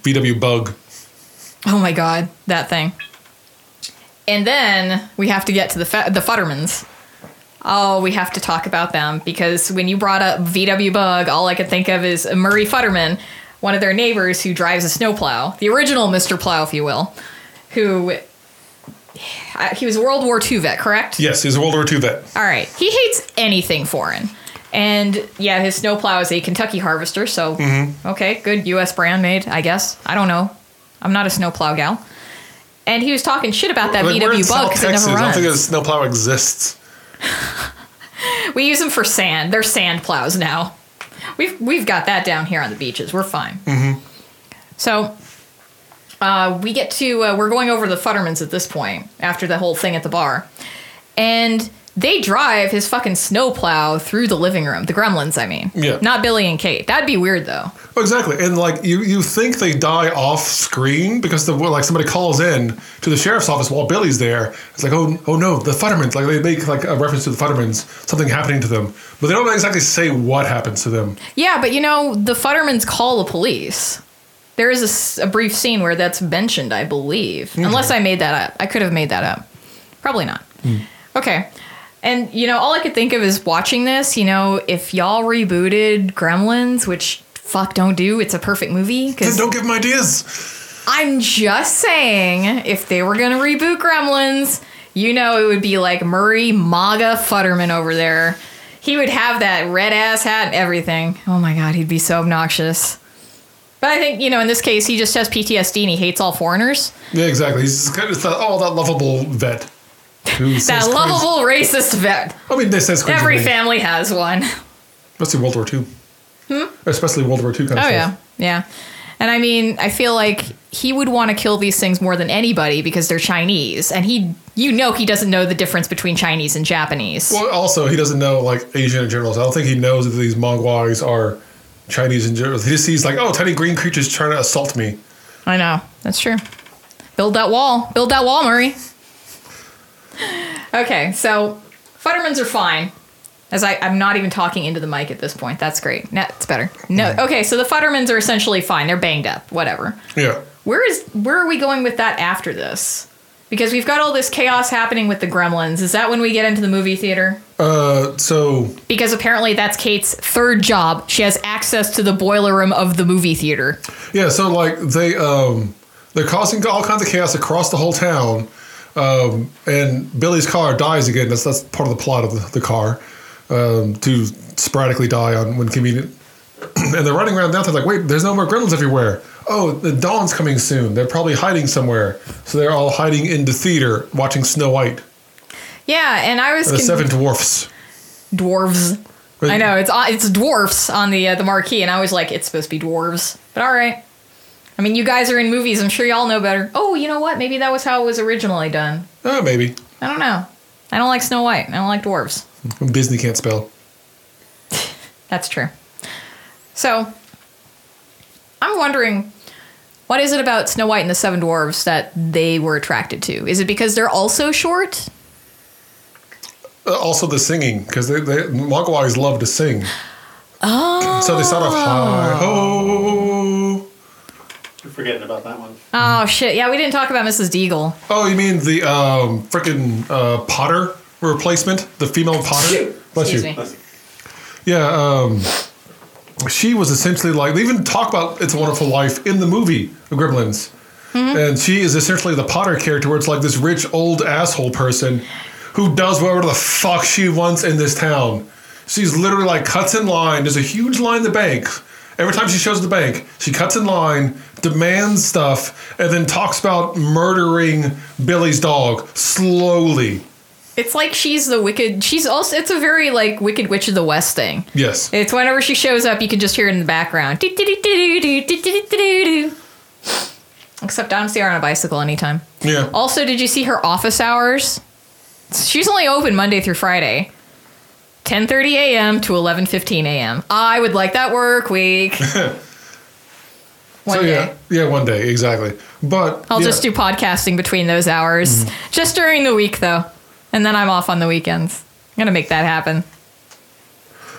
S2: VW Bug.
S1: Oh my god, that thing. And then we have to get to the fa- the Futtermans. Oh, we have to talk about them because when you brought up VW Bug, all I could think of is Murray Futterman, one of their neighbors who drives a snowplow, the original Mr. Plow, if you will, who he was a World War II vet, correct?
S2: Yes, he's a World War II vet.
S1: All right. He hates anything foreign. And yeah, his snowplow is a Kentucky Harvester, so
S2: Mm-hmm.
S1: okay, good U.S. brand made, I guess. I don't know. I'm not a snowplow gal. And he was talking shit about that
S2: Like,
S1: VW Bug because it never
S2: I don't think a snowplow exists.
S1: We use them for sand. They're sand plows now. We've we've got that down here on the beaches. We're fine.
S2: Mm-hmm.
S1: So uh, we get to uh, we're going over the Futtermans at this point after the whole thing at the bar, and they drive his fucking snowplow through the living room. The Gremlins, I mean.
S2: Yeah.
S1: Not Billy and Kate. That'd be weird though.
S2: Oh, exactly, and like you, you think they die off screen because the like somebody calls in to the sheriff's office while Billy's there. It's like, oh, oh no, the Futtermans. Like they make like a reference to the Futtermans, something happening to them, but they don't exactly say what happens to them.
S1: Yeah, but you know the Futtermans call the police. There is a brief scene where that's mentioned, I believe. Hmm. Unless I made that up. I could have made that up. Probably not. Hmm. Okay. And, you know, all I could think of is watching this, you know, if y'all rebooted Gremlins, which fuck don't do, it's a perfect movie.
S2: Then
S1: Because
S2: don't give them ideas.
S1: I'm just saying, if they were going to reboot Gremlins, you know, it would be like Murray MAGA Futterman over there. He would have that red ass hat and everything. Oh my god, he'd be so obnoxious. But I think, you know, in this case, he just has PTSD and he hates all foreigners.
S2: Yeah, exactly. He's kind of oh, that lovable vet.
S1: That lovable racist vet.
S2: I mean, they says crazy
S1: Every
S2: things.
S1: family has one. Hmm?
S2: Especially World War II. Especially World War II kind of
S1: Oh,
S2: stuff.
S1: yeah. Yeah. And I mean, I feel like he would want to kill these things more than anybody because they're Chinese. And he, you know, he doesn't know the difference between Chinese and Japanese.
S2: Well, also, he doesn't know like Asian in general. So I don't think he knows that these Mongoloids are Chinese in general. He just sees like, oh, tiny green creatures trying to assault me.
S1: I know. That's true. Build that wall. Build that wall, Murray. Okay, so Futtermans are fine. As I, I'm not even talking into the mic at this point. That's great. No, it's better. No, okay. So the Futtermans are essentially fine. They're banged up. Whatever.
S2: Yeah.
S1: Where is where are we going with that after this? Because we've got all this chaos happening with the Gremlins. Is that when we get into the movie theater?
S2: Uh, so
S1: Because apparently that's Kate's third job. She has access to the boiler room of the movie theater.
S2: yeah, so like they um they're causing all kinds of chaos across the whole town. Um, and Billy's car dies again. That's that's part of the plot of the, the car. Um, to sporadically die on when convenient. and they're running around downtown like, wait, there's no more gremlins everywhere. Oh, the dawn's coming soon. They're probably hiding somewhere. So they're all hiding in the theater watching Snow White.
S1: Yeah, and I was
S2: The
S1: con-
S2: Seven Dwarfs.
S1: dwarves. I know it's uh, it's dwarfs on the uh, the marquee, and I was like, it's supposed to be dwarves, but all right. I mean, you guys are in movies. I'm sure y'all know better. Oh, you know what? Maybe that was how it was originally done.
S2: Uh, maybe.
S1: I don't know. I don't like Snow White. I don't like dwarves.
S2: Disney can't spell.
S1: That's true. So, I'm wondering, what is it about Snow White and the Seven Dwarves that they were attracted to? Is it because they're also short?
S2: Uh, also the singing, because they, they Mongoloids love to sing.
S1: Oh.
S2: So they start off high ho.
S3: You're forgetting about that one.
S1: Oh shit! Yeah, we didn't talk about Mrs. Deagle.
S2: Oh, you mean the um, freaking uh, Potter replacement, the female Potter? Bless
S1: Excuse
S2: you.
S1: me.
S3: Listen,
S2: Yeah, um, she was essentially like they even talk about It's a Wonderful Life in the movie of Gremlins, and she is essentially the Potter character, where it's like this rich old asshole person who does whatever the fuck she wants in this town. She's literally like cuts in line. There's a huge line in the bank. Every time she shows the bank, she cuts in line, demands stuff, and then talks about murdering Billy's dog slowly.
S1: It's like she's the wicked. She's also. It's a very like Wicked Witch of the West thing.
S2: Yes.
S1: It's whenever she shows up, you can just hear it in the background. Except I don't see her on a bicycle anytime.
S2: Yeah.
S1: Also, did you see her office hours? She's only open Monday through Friday. 10:30 a.m. to 11:15 a.m. I would like that work week. One
S2: so
S1: day.
S2: yeah, yeah, one day exactly. But
S1: I'll
S2: yeah.
S1: just do podcasting between those hours. Just during the week though. And then I'm off on the weekends. I'm going to make that happen.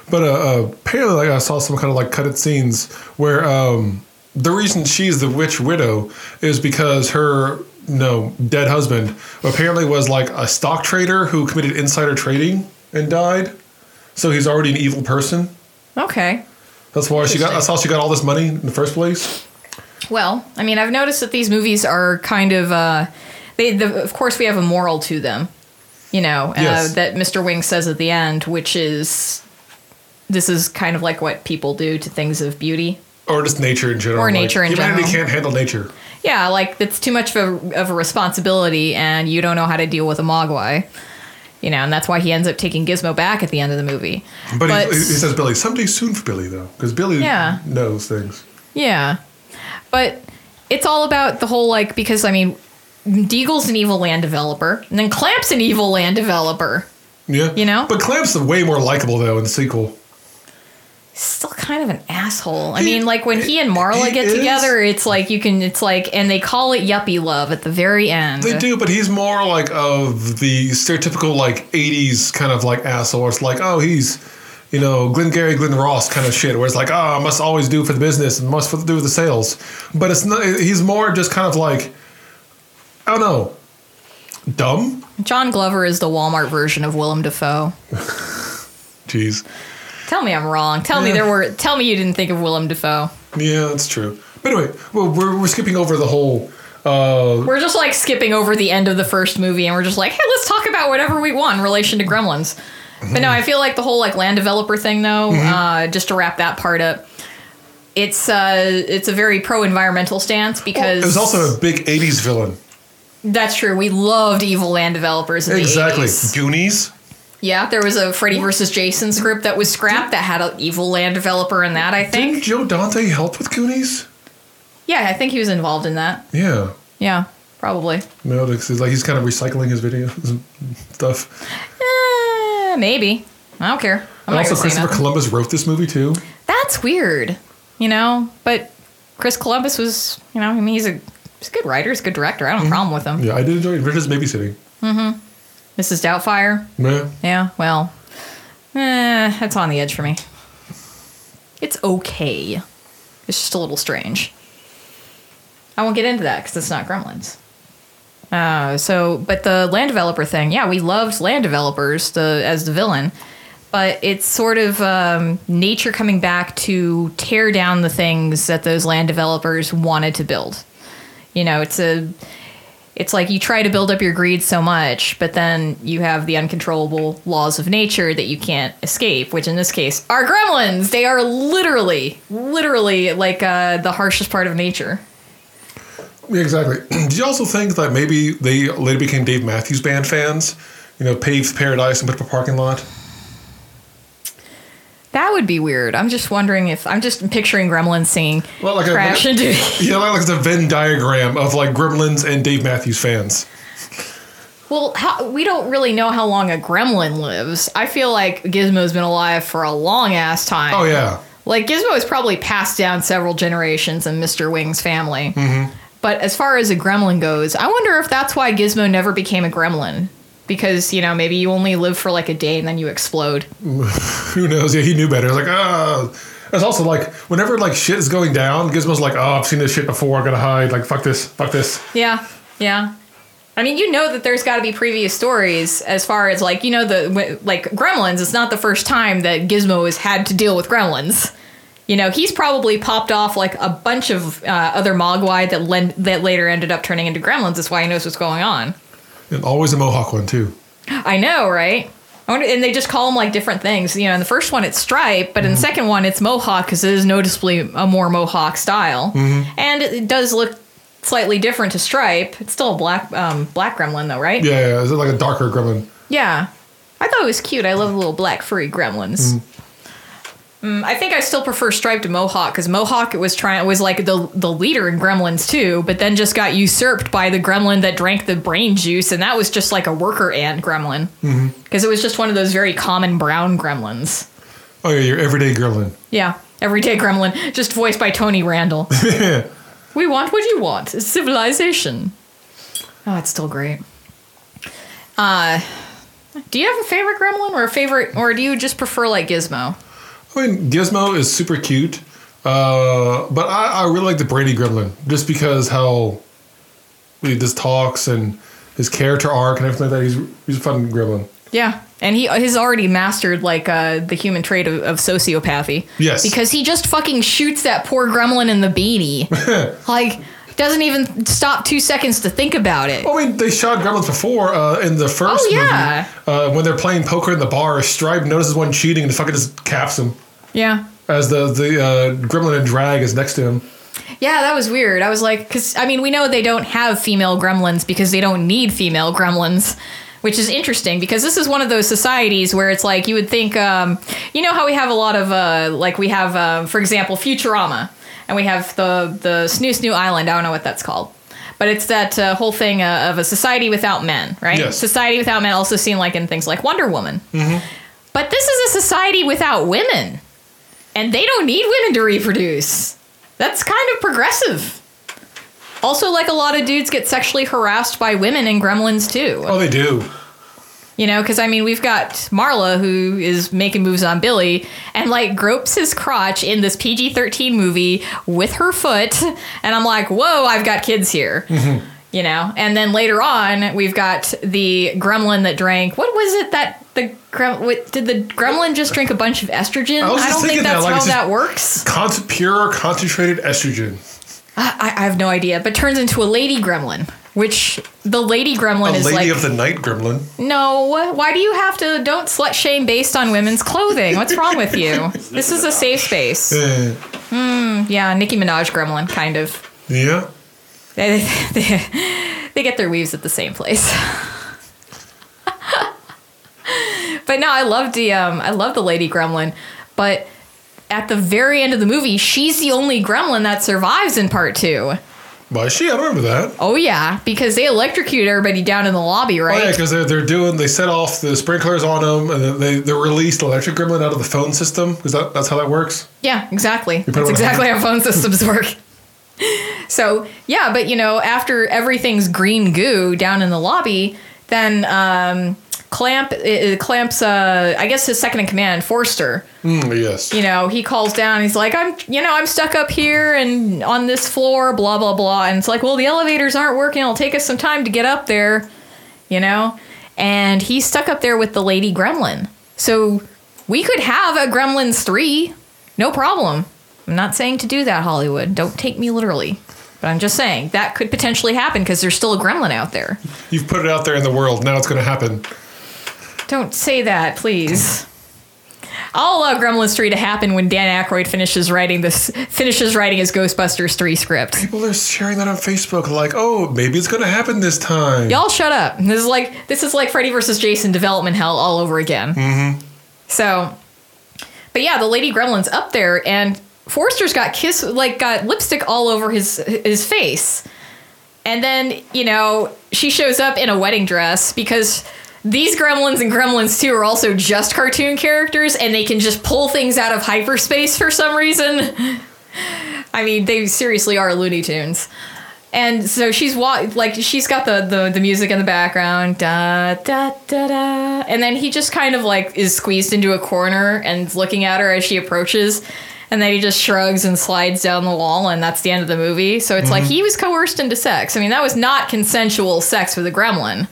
S2: But uh, uh, apparently, like, I saw some kind of like cut it scenes where um, the reason she's the witch widow is because her no dead husband apparently was like a stock trader who committed insider trading and died. So he's already an evil person.
S1: Okay.
S2: That's why she got. That's how she got all this money in the first place.
S1: Well, I mean, I've noticed that these movies are kind of, uh, they, the, of course, we have a moral to them, you know, uh, that Mr. Wing says at the end, which is this is kind of like what people do to things of beauty.
S2: or just nature in general.
S1: Or
S2: Like,
S1: nature in
S2: humanity
S1: general.
S2: can't handle nature.
S1: Yeah, like it's too much of a, of a responsibility, and you don't know how to deal with a mogwai. You know, and that's why he ends up taking Gizmo back at the end of the movie.
S2: But, he, he says Billy someday soon for Billy though, because Billy
S1: Yeah.
S2: knows things.
S1: Yeah. But it's all about the whole like because I mean Deagle's an evil land developer, and then Clamp's an evil land developer.
S2: Yeah,
S1: You know?
S2: But Clamp's way more likable though in the sequel.
S1: Still kind of an asshole. I
S2: He-
S1: mean, like when he and Marla
S2: he
S1: get
S2: is.
S1: together, it's like you can it's like and they call it yuppie love at the very end.
S2: They do, but he's more like of the stereotypical like '80s kind of like asshole. It's like, oh, he's you know Glengarry Glen Ross kind of shit. Where it's like, oh, I must always do for the business and must do with the sales. But it's not. He's more just kind of like, I don't know, dumb.
S1: John Glover is the Walmart version of Willem Dafoe.
S2: Jeez.
S1: Tell me I'm wrong. Tell me there were tell me you didn't think of Willem Dafoe.
S2: Yeah, that's true. But anyway, well, we're, we're skipping over the whole. Uh,
S1: We're just like skipping over the end of the first movie and we're just like, hey, let's talk about whatever we want in relation to Gremlins. But no, I feel like the whole like land developer thing though, uh, just to wrap that part up, it's uh it's a very pro environmental stance because
S2: it was also a big '80s villain.
S1: that's true. We loved evil land developers in
S2: Exactly.
S1: the 80s.
S2: Goonies.
S1: Yeah, there was a Freddy versus Jason script that was scrapped that had an evil land developer in that, I think.
S2: Didn't Joe Dante help with Goonies?
S1: Yeah, I think he was involved in that.
S2: Yeah.
S1: Yeah, probably.
S2: No, it's like he's kind of recycling his videos and stuff.
S1: Eh, maybe. I don't care. I'm
S2: And
S1: not
S2: also, Christopher
S1: nothing.
S2: Columbus wrote this movie too.
S1: That's weird, you know. But Chris Columbus was, you know, I mean, he's a he's a good writer, he's a good director. I don't have a problem with him.
S2: Yeah, I did enjoy. Richard's babysitting. Mm-hmm.
S1: Mrs. Doubtfire,
S2: Yeah.
S1: yeah. Well, eh, that's on the edge for me. It's okay. It's just a little strange. I won't get into that because it's not Gremlins. Uh, so, but the land developer thing, yeah, we loved land developers the, as the villain, but it's sort of um, nature coming back to tear down the things that those land developers wanted to build. You know, it's a, it's like you try to build up your greed so much, but then you have the uncontrollable laws of nature that you can't escape. Which in this case are gremlins. They are literally, literally like uh, the harshest part of nature.
S2: Yeah, exactly. Did you also think that maybe they later became Dave Matthews Band fans? You know, paved paradise and put up a parking lot.
S1: That would be weird. I'm just wondering if I'm just picturing gremlins singing
S2: Well, like a-
S1: "Crash
S2: like
S1: into."
S2: Yeah, like, like the Venn diagram of like Gremlins and Dave Matthews fans.
S1: well, how, we don't really know how long a gremlin lives. I feel like Gizmo's been alive for a long ass time.
S2: Oh yeah,
S1: Like Gizmo has probably passed down several generations in Mr. Wing's family. Mm-hmm. But as far as a gremlin goes, I wonder if that's why Gizmo never became a gremlin. Because, you know, maybe you only live for like a day and then you explode.
S2: who knows? Yeah, he knew better. Like ah. It's also like whenever like shit is going down, Gizmo's like, oh, I've seen this shit before. I gotta hide. Like fuck this, fuck this.
S1: Yeah, yeah. I mean, you know that there's got to be previous stories as far as like, you know, the like gremlins. It's not the first time that Gizmo has had to deal with gremlins. You know, he's probably popped off like a bunch of uh, other mogwai that len- that later ended up turning into gremlins. That's why he knows what's going on.
S2: And always a Mohawk one too.
S1: I know, right? I wonder, and they just call them like different things. You know, in the first one it's stripe, but in the second one it's mohawk because it is noticeably a more mohawk style, and it does look slightly different to stripe. It's still a black um, black gremlin though, right?
S2: Yeah, yeah. Is it like a darker Gremlin?
S1: Yeah. I thought it was cute. I love the little black furry gremlins. Mm, I think I still prefer Stripe to Mohawk because Mohawk was trying was like the the leader in Gremlins too, but then just got usurped by the Gremlin that drank the brain juice, and that was just like a worker ant Gremlin because it was just one of those very common brown Gremlins.
S2: Oh yeah, your everyday Gremlin.
S1: Yeah, everyday Gremlin, just voiced by Tony Randall. we want what you want. It's civilization. Oh, it's still great. Uh, do you have a favorite Gremlin or a favorite, or do you just prefer like Gizmo?
S2: I mean, Gizmo is super cute, uh, but I, I really like the Brain Gremlin just because how he just talks and his character arc and everything like that. He's he's a fun Gremlin.
S1: Yeah, and he has already mastered like uh, the human trait of, of sociopathy.
S2: Yes.
S1: because he just fucking shoots that poor Gremlin in the beanie. like doesn't even stop two seconds to think about it.
S2: I mean, they shot Gremlins before uh, in the first
S1: Oh, yeah.
S2: movie. Uh, when they're playing poker in the bar, Stripe notices one cheating and fucking just caps him
S1: Yeah.
S2: as the the uh, Gremlin in drag is next to him.
S1: Yeah, that was weird. I was like, because I mean, we know they don't have female gremlins because they don't need female gremlins, which is interesting because this is one of those societies where it's like you would think, um, you know, how we have a lot of, uh, like we have, uh, for example, Futurama, and we have the the Snu Snu Island. I don't know what that's called. But it's that uh, whole thing uh, of a society without men, right?
S2: Yes.
S1: Society without men, also seen like in things like Wonder Woman. But this is a society without women, and they don't need women to reproduce. That's kind of progressive. Also, like a lot of dudes get sexually harassed by women in Gremlins too.
S2: Oh, they do.
S1: You know, because I mean, we've got Marla who is making moves on Billy and like gropes his crotch in this PG 13 movie with her foot. And I'm like, whoa, I've got kids here. Mm-hmm. You know, and then later on, we've got the gremlin that drank. What was it that the gremlin did the gremlin just drink a bunch of estrogen?
S2: I
S1: I don't think
S2: thinking that,
S1: that's
S2: like,
S1: how that works.
S2: Con- pure concentrated estrogen.
S1: I, I have no idea, but turns into a lady gremlin, which the lady gremlin
S2: A
S1: is
S2: lady
S1: like.
S2: of the night gremlin.
S1: no, why do you have to? Don't slut shame based on women's clothing. What's wrong with you? this is a safe space.
S2: Eh,
S1: Yeah, Nicki Minaj gremlin, kind of.
S2: yeah.
S1: They, they, they get their weaves at the same place. but no, I loved the um, I love the lady gremlin, but at the very end of the movie, she's the only gremlin that survives in part two.
S2: Why she? I remember that.
S1: Oh yeah, because they electrocute everybody down in the lobby,
S2: Oh,
S1: right?
S2: yeah, because they're, they're doing, they set off the sprinklers on them and then they, they released electric gremlin out of the phone system. Because that, that's how that works.
S1: Yeah, exactly. That's exactly how phone systems work. So yeah, but you know, after everything's green goo down in the lobby, then um, Clamp, uh, Clamp's, uh, I guess his second in command, Forster.
S2: Mm, yes.
S1: You know, he calls down. He's like, I'm, you know, I'm stuck up here and on this floor, blah blah blah. And it's like, well, the elevators aren't working. It'll take us some time to get up there. You know, and he's stuck up there with the lady gremlin. So we could have a Gremlins three, no problem. I'm not saying to do that, Hollywood. Don't take me literally. But I'm just saying that could potentially happen because there's still a gremlin out there.
S2: You've put it out there in the world. Now it's going to happen.
S1: Don't say that, please. I'll allow Gremlins 3 to happen when Dan Aykroyd finishes writing this finishes writing his Ghostbusters 3 script.
S2: People are sharing that on Facebook, like, oh, maybe it's going to happen this time.
S1: Y'all shut up. This is like this is like Freddy versus Jason development hell all over again. Mm-hmm. So, but yeah, the Lady Gremlin's up there, and Forster's got kiss like got lipstick all over his his face, and then you know she shows up in a wedding dress because. These gremlins and gremlins 2 are also just cartoon characters and they can just pull things out of hyperspace for some reason. I mean, they seriously are Looney Tunes. And so she's wa- like she's got the, the the music in the background, da da da da, and then he just kind of like is squeezed into a corner and looking at her as she approaches, and then he just shrugs and slides down the wall, and that's the end of the movie. So it's like he was coerced into sex. I mean, that was not consensual sex with a gremlin.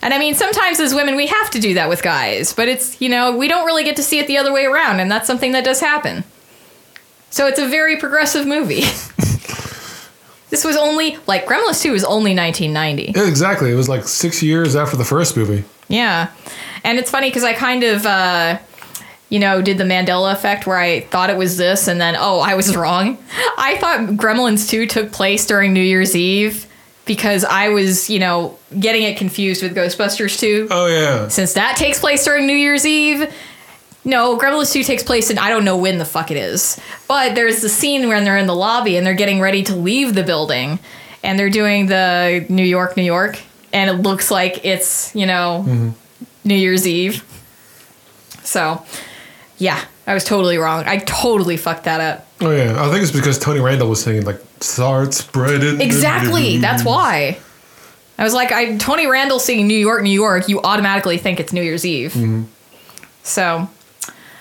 S1: And I mean, sometimes as women we have to do that with guys, but it's you know we don't really get to see it the other way around, and that's something that does happen. So it's a very progressive movie. this was only like Gremlins 2 was only 1990.
S2: Yeah, exactly. It was like six years after the first movie.
S1: Yeah. And it's funny because I kind of, uh, you know, did the Mandela effect where I thought it was this and then, oh, I was wrong. I thought Gremlins 2 took place during New Year's Eve because I was, you know, getting it confused with Ghostbusters 2.
S2: Oh, yeah.
S1: Since that takes place during New Year's Eve. No, Gremlins 2 takes place in I don't know when the fuck it is. But there's the scene when they're in the lobby and they're getting ready to leave the building and they're doing the New York, New York, and it looks like it's, you know, mm-hmm. New Year's Eve. So, yeah, I was totally wrong. I totally fucked that up.
S2: Oh, yeah. I think it's because Tony Randall was singing, like, start spreading.
S1: Exactly.
S2: news."
S1: That's why. I was like, I Tony Randall singing New York, New York, you automatically think it's New Year's Eve. So,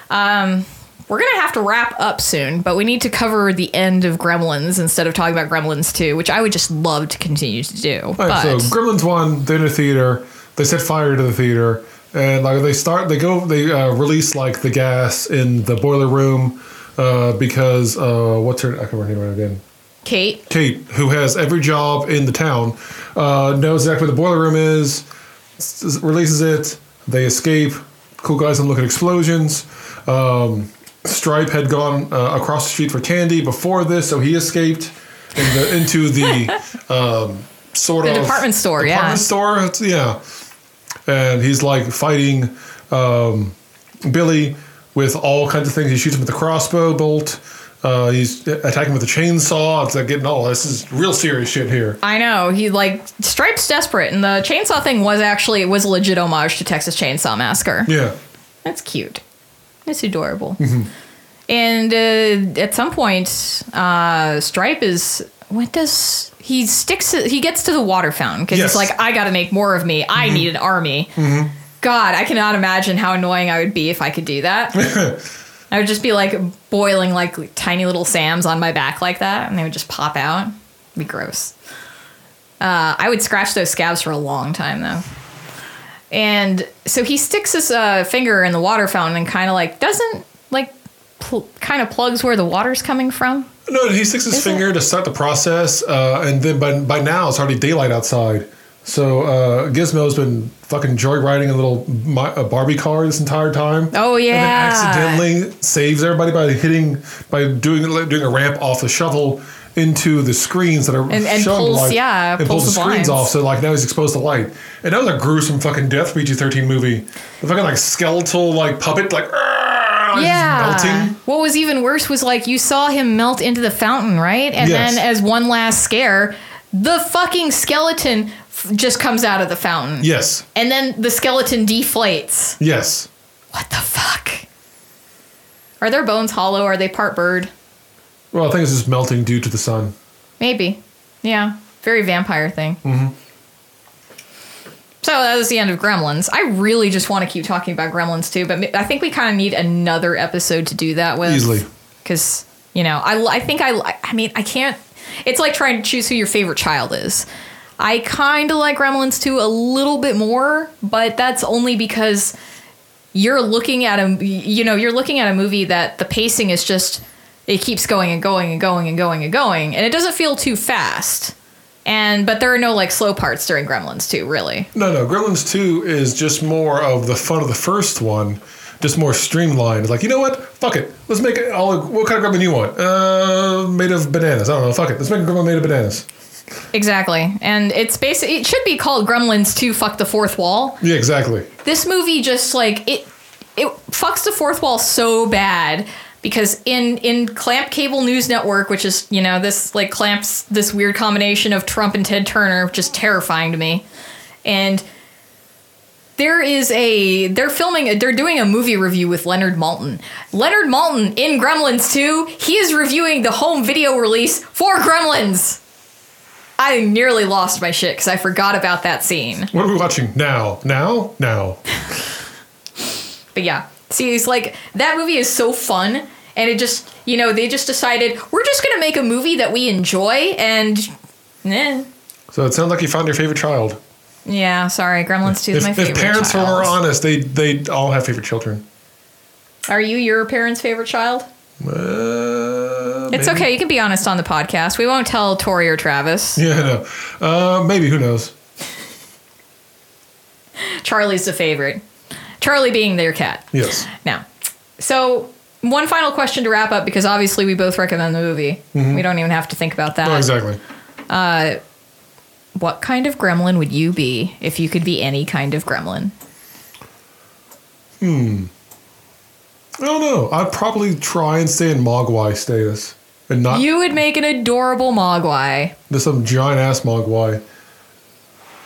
S1: um, we're gonna have to wrap up soon, but we need to cover the end of Gremlins instead of talking about Gremlins 2, which I would just love to continue to do.
S2: All
S1: but
S2: right, so Gremlins 1, they're in a theater. They set fire to the theater. And, like, they start, they go, they uh, release, like, the gas in the boiler room uh, because, uh, what's her, I can't remember her name again.
S1: Kate.
S2: Kate, who has every job in the town, uh, knows exactly where the boiler room is, releases it. They escape. Cool guys don't look at explosions. Um, Stripe had gone uh, across the street for candy before this, so he escaped in the, into the um, sort
S1: The
S2: of
S1: department store, yeah.
S2: department store. Yeah, and he's like fighting um, Billy with all kinds of things. He shoots him with a crossbow bolt. Uh, he's attacking with a chainsaw. It's like getting all this is real serious shit here.
S1: I know he like Stripe's desperate, and the chainsaw thing was actually it was a legit homage to Texas Chainsaw Massacre.
S2: Yeah,
S1: That's cute. It's adorable.
S2: Mm-hmm.
S1: And uh, at some point, uh, Stripe is what does he sticks? He gets to the water fountain because
S2: Yes. Mm-hmm.
S1: it's like I got to make more of me. I need an army. God, I cannot imagine how annoying I would be if I could do that. I would just be like boiling like tiny little Sams on my back like that, and they would just pop out. It'd be gross. Uh, I would scratch those scabs for a long time though. And so he sticks his uh, finger in the water fountain and kind of like doesn't like pl- kind of plugs where the water's coming from.
S2: No, he sticks his
S1: Is it?
S2: finger to start the process, uh, and then by by now it's already daylight outside. So uh, Gizmo's been fucking joyriding a little mi- a Barbie car this entire time.
S1: Oh
S2: And then
S1: yeah,
S2: accidentally saves everybody by hitting by doing doing a ramp off the shovel into the screens that are
S1: And- and
S2: showing
S1: pulls-
S2: light,
S1: yeah,
S2: and
S1: pulls
S2: pulls,
S1: the
S2: the screens
S1: blinds.
S2: off. So like now he's exposed to light, and that was a gruesome fucking death PG thirteen movie. The fucking like skeletal like puppet like "Argh!"
S1: Yeah.
S2: melting.
S1: What was even worse was like you saw him melt into the fountain, right? And
S2: Yes.
S1: then as one last scare, the fucking skeleton f- just comes out of the fountain.
S2: Yes,
S1: And then the skeleton deflates.
S2: yes.
S1: What the fuck? Are their bones hollow? Are they part bird?
S2: Well, I think it's just melting due to the sun.
S1: Maybe. Yeah. Very vampire thing.
S2: Mm-hmm.
S1: So that was the end of Gremlins. I really just want to keep talking about Gremlins too, but I think we kind of need another episode to do that with.
S2: Easily.
S1: Because, you know, I, I think I, I mean, I can't, it's like trying to choose who your favorite child is. I kind of like Gremlins 2 a little bit more, but that's only because you're looking at a you know you're looking at a movie that the pacing is just it keeps going and going and going and going and going and it doesn't feel too fast and but there are no like slow parts during gremlins 2, really
S2: No, no. Gremlins 2 is just more of the fun of the first one, just more streamlined. It's like, you know what? Fuck it. Let's make it all. What kind of gremlin you want? Uh, made of bananas. I don't know. Fuck it. Let's make a gremlin made of bananas.
S1: exactly and it's basic it should be called gremlins 2 fuck the fourth wall
S2: Yeah, exactly.
S1: this movie just like it it fucks the fourth wall so bad because in in clamp cable news network which is you know this like clamps this weird combination of trump and ted turner which is terrifying to me and there is a they're filming they're doing a movie review with leonard maltin leonard maltin in gremlins 2 he is reviewing the home video release for gremlins i nearly lost my shit because i forgot about that scene
S2: What are we watching now? Now? Now?
S1: But yeah, see, it's like that movie is so fun, and it just, you know, they just decided we're just gonna make a movie that we enjoy, and, eh.
S2: So it sounds like you found your favorite child.
S1: yeah, sorry, Gremlins Two is my favorite.
S2: if parents
S1: child.
S2: were honest, they they all have favorite children.
S1: are you your parents' favorite child?
S2: Uh,
S1: It's okay, you can be honest on the podcast. We won't tell Tori or Travis.
S2: Yeah, no. Uh, maybe. Who knows?
S1: Charlie's the favorite. Charlie being their cat.
S2: Yes.
S1: Now, so one final question to wrap up because obviously we both recommend the movie. We don't even have to think about that.
S2: Exactly.
S1: What kind of gremlin would you be if you could be any kind of gremlin? Hmm.
S2: I don't know. I'd probably try and stay in Mogwai status and not
S1: You would make an adorable Mogwai.
S2: to some giant ass Mogwai.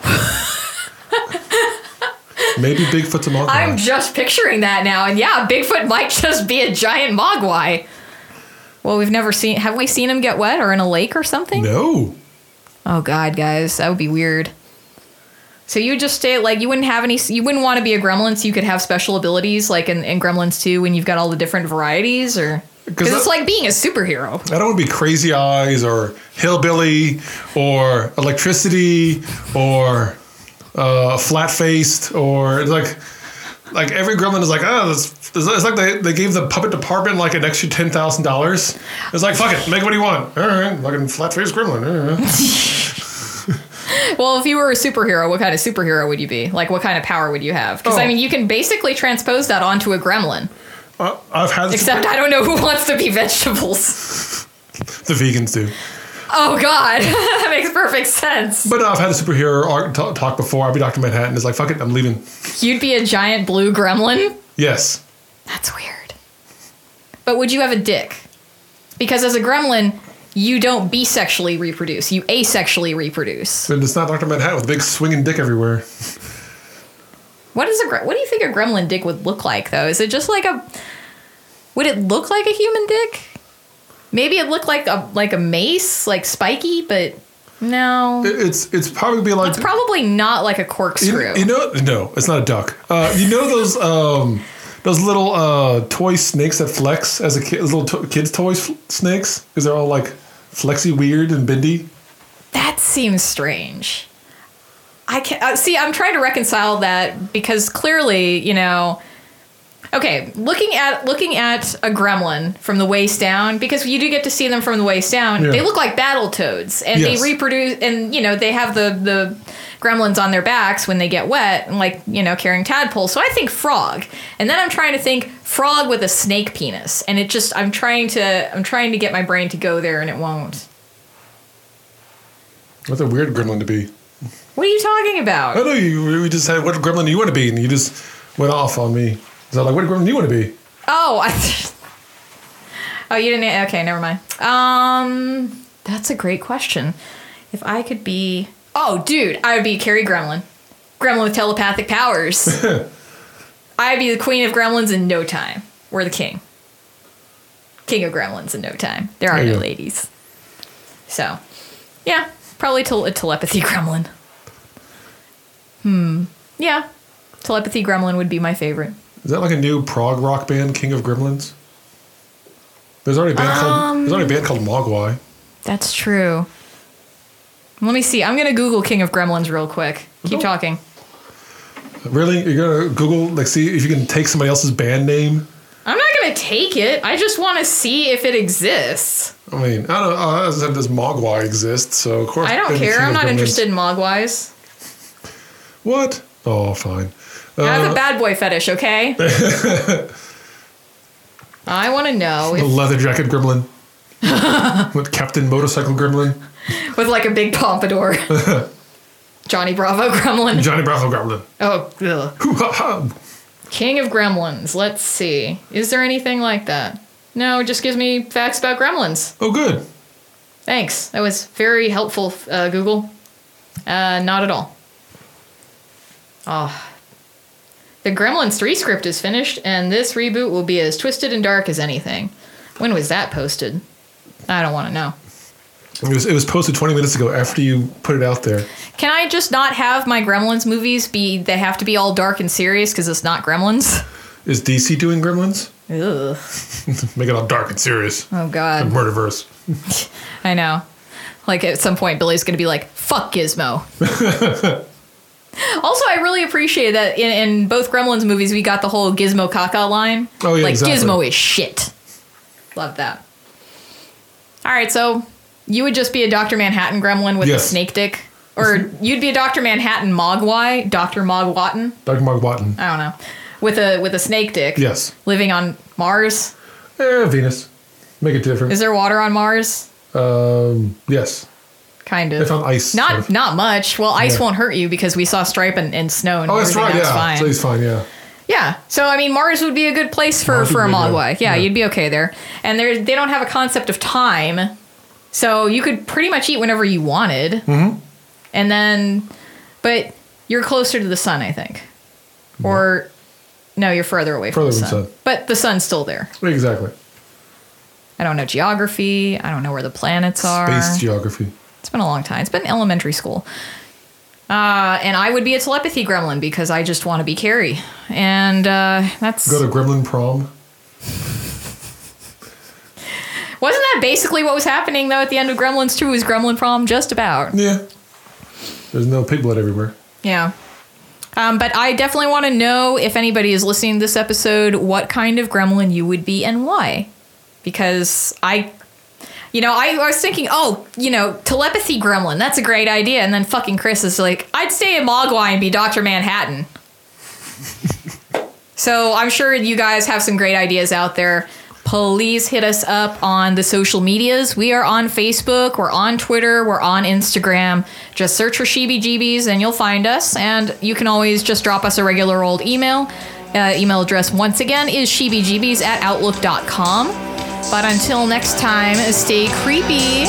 S2: Maybe Bigfoot's a Mogwai.
S1: I'm just picturing that now, and yeah, Bigfoot might just be a giant Mogwai. Well, we've never seen. Have we seen him get wet or in a lake or something?
S2: no.
S1: Oh God, guys, that would be weird. So you would just stay like you wouldn't have any. You wouldn't want to be a gremlin, so you could have special abilities like in, in Gremlins 2 when you've got all the different varieties, or because it's like being a superhero.
S2: I don't want to be Crazy Eyes or Hillbilly or Electricity or uh, Flat Faced or like like every gremlin is like, oh, this, it's like they, they gave the puppet department like an extra ten thousand dollars. It's like, fuck it, make what you want. All right, fucking flat faced gremlin. right.
S1: Well, if you were a superhero, what kind of superhero would you be? Like, what kind of power would you have? Because I
S2: Oh.
S1: mean, you can basically transpose that onto a gremlin.
S2: Uh, I've had
S1: Except I don't know who wants to be vegetables.
S2: the vegans do,
S1: Oh God, that makes perfect sense.
S2: but I've had a superhero arc t- talk before. I'd be Doctor Manhattan. It's like, fuck it, I'm leaving.
S1: You'd be a giant blue gremlin.
S2: Yes,
S1: That's weird. But would you have a dick? Because as a gremlin, you don't bisexually reproduce. You asexually reproduce.
S2: but it's not Doctor Manhattan with a big swinging dick everywhere.
S1: What is a what do you think a gremlin dick would look like though? Is it just like a Would it look like a human dick? Maybe it looked like a like a mace, like spiky, but no.
S2: It's it's probably be like
S1: It's probably not like a corkscrew.
S2: you know, no, it's not a duck. Uh, you know those um, those little uh, toy snakes that flex as a kid, little to- kids' toy f- snakes, because they're all like flexy, weird, and bendy.
S1: That seems strange. I can uh, see. I'm trying to reconcile that because clearly, you know. Okay, looking at looking at a gremlin from the waist down, because you do get to see them from the waist down.
S2: Yeah.
S1: They look like battle toads, and
S2: Yes.
S1: they reproduce. And you know they have the the gremlins on their backs when they get wet, and like you know carrying tadpoles. So I think frog, and then I'm trying to think frog with a snake penis, and it just I'm trying to I'm trying to get my brain to go there, and it won't.
S2: What's a weird gremlin to be?
S1: What are you talking about?
S2: I know you. We just said what gremlin do you want to be, and you just went off on me. So like, what gremlin do you want to be?
S1: Oh, I. oh, you didn't. Okay, never mind. Um, that's a great question. If I could be, oh, dude, I would be Carrie Gremlin, Gremlin with telepathic powers. I'd be the queen of gremlins in no time. We're the king. King of gremlins in no time. There are
S2: There
S1: no
S2: go.
S1: ladies. So, yeah, probably a telepathy gremlin. Hmm. Yeah, telepathy gremlin would be my favorite.
S2: Is that like a new prog rock band, King of Gremlins? There's already a band called There's already a band called Mogwai.
S1: That's true. Let me see. I'm gonna Google King of Gremlins real quick. Keep talking.
S2: Really, you're gonna Google like see if you can take somebody else's band name.
S1: I'm not gonna take it. I just want to see if it exists.
S2: I mean, I don't know. I said, does Mogwai exist? So of course,
S1: I don't care. I'm not interested in Mogwais.
S2: What? Oh, fine.
S1: I have
S2: Uh,
S1: a bad boy fetish, okay? I want to know
S2: the
S1: if,
S2: leather jacket gremlin. With Captain Motorcycle Gremlin.
S1: with like a big pompadour. Johnny Bravo Gremlin.
S2: Johnny Bravo Gremlin.
S1: Oh, ugh.
S2: Hoo ha ha.
S1: King of Gremlins. Let's see. Is there anything like that? No, it just gives me facts about gremlins.
S2: Oh, good.
S1: Thanks. That was very helpful, uh, Google. Uh, not at all. Oh. The Gremlins 3 script is finished, and this reboot will be as twisted and dark as anything. When was that posted? I don't want to know.
S2: It was, it was posted 20 minutes ago after you put it out there.
S1: Can I just not have my Gremlins movies be, they have to be all dark and serious because it's not Gremlins?
S2: Is DC doing Gremlins?
S1: Ugh.
S2: Make it all dark and serious.
S1: Oh, God.
S2: Murderverse.
S1: I know. Like at some point, Billy's going to be like, fuck Gizmo. also, I really appreciate that in, in both Gremlins movies, we got the whole Gizmo caca line.
S2: Oh, yeah,
S1: Like,
S2: exactly.
S1: Gizmo is shit. Love that. All right, so you would just be a Dr. Manhattan gremlin with
S2: Yes.
S1: a snake dick? Or you'd be a Dr. Manhattan Mogwai, Dr. Mogwatton?
S2: Dr. Mark Watton.
S1: I don't know. With a with a snake dick.
S2: Yes.
S1: Living on Mars.
S2: Eh, Venus. Make it different.
S1: Is there water on Mars?
S2: um, yes.
S1: Kind of.
S2: They found ice.
S1: Not
S2: sort of.
S1: not much. Well, ice
S2: Yeah.
S1: won't hurt you because we saw Stripe and, and snow and
S2: Oh, that's right. Yeah.
S1: fine.
S2: So he's fine. Yeah.
S1: Yeah. So I mean, Mars would be a good place for
S2: Mars
S1: for a. Mogwai. Yeah,
S2: Yeah.
S1: you'd be okay there. And they they don't have a concept of time, so you could pretty much eat whenever you wanted. Mm-hmm. And then, but you're closer to the sun, I think. Or no, you're further away from the sun.
S2: the sun.
S1: But the sun's still there.
S2: Exactly.
S1: I don't know geography. I don't know where the planets are.
S2: Space geography.
S1: It's been a long time. It's been elementary school. Uh, and I would be a telepathy gremlin because I just want to be Carrie. And uh, that's.
S2: Go to Gremlin prom.
S1: Wasn't that basically what was happening, though, at the end of Gremlins 2 was Gremlin prom? Just about.
S2: Yeah. There's no pig blood everywhere.
S1: Yeah. Um, but I definitely want to know if anybody is listening to this episode, what kind of gremlin you would be and why. Because I, you know, I, I was thinking, oh, you know, telepathy gremlin, that's a great idea. And then fucking Chris is like, I'd stay in Mogwai and be Dr. Manhattan. so I'm sure you guys have some great ideas out there. Please hit us up on the social medias. We are on Facebook, we're on Twitter, we're on Instagram. Just search for Sheeby Jeebies and you'll find us. And you can always just drop us a regular old email. Uh, email address, once again, is sheebyjeebies at outlook.com. But until next time, stay creepy.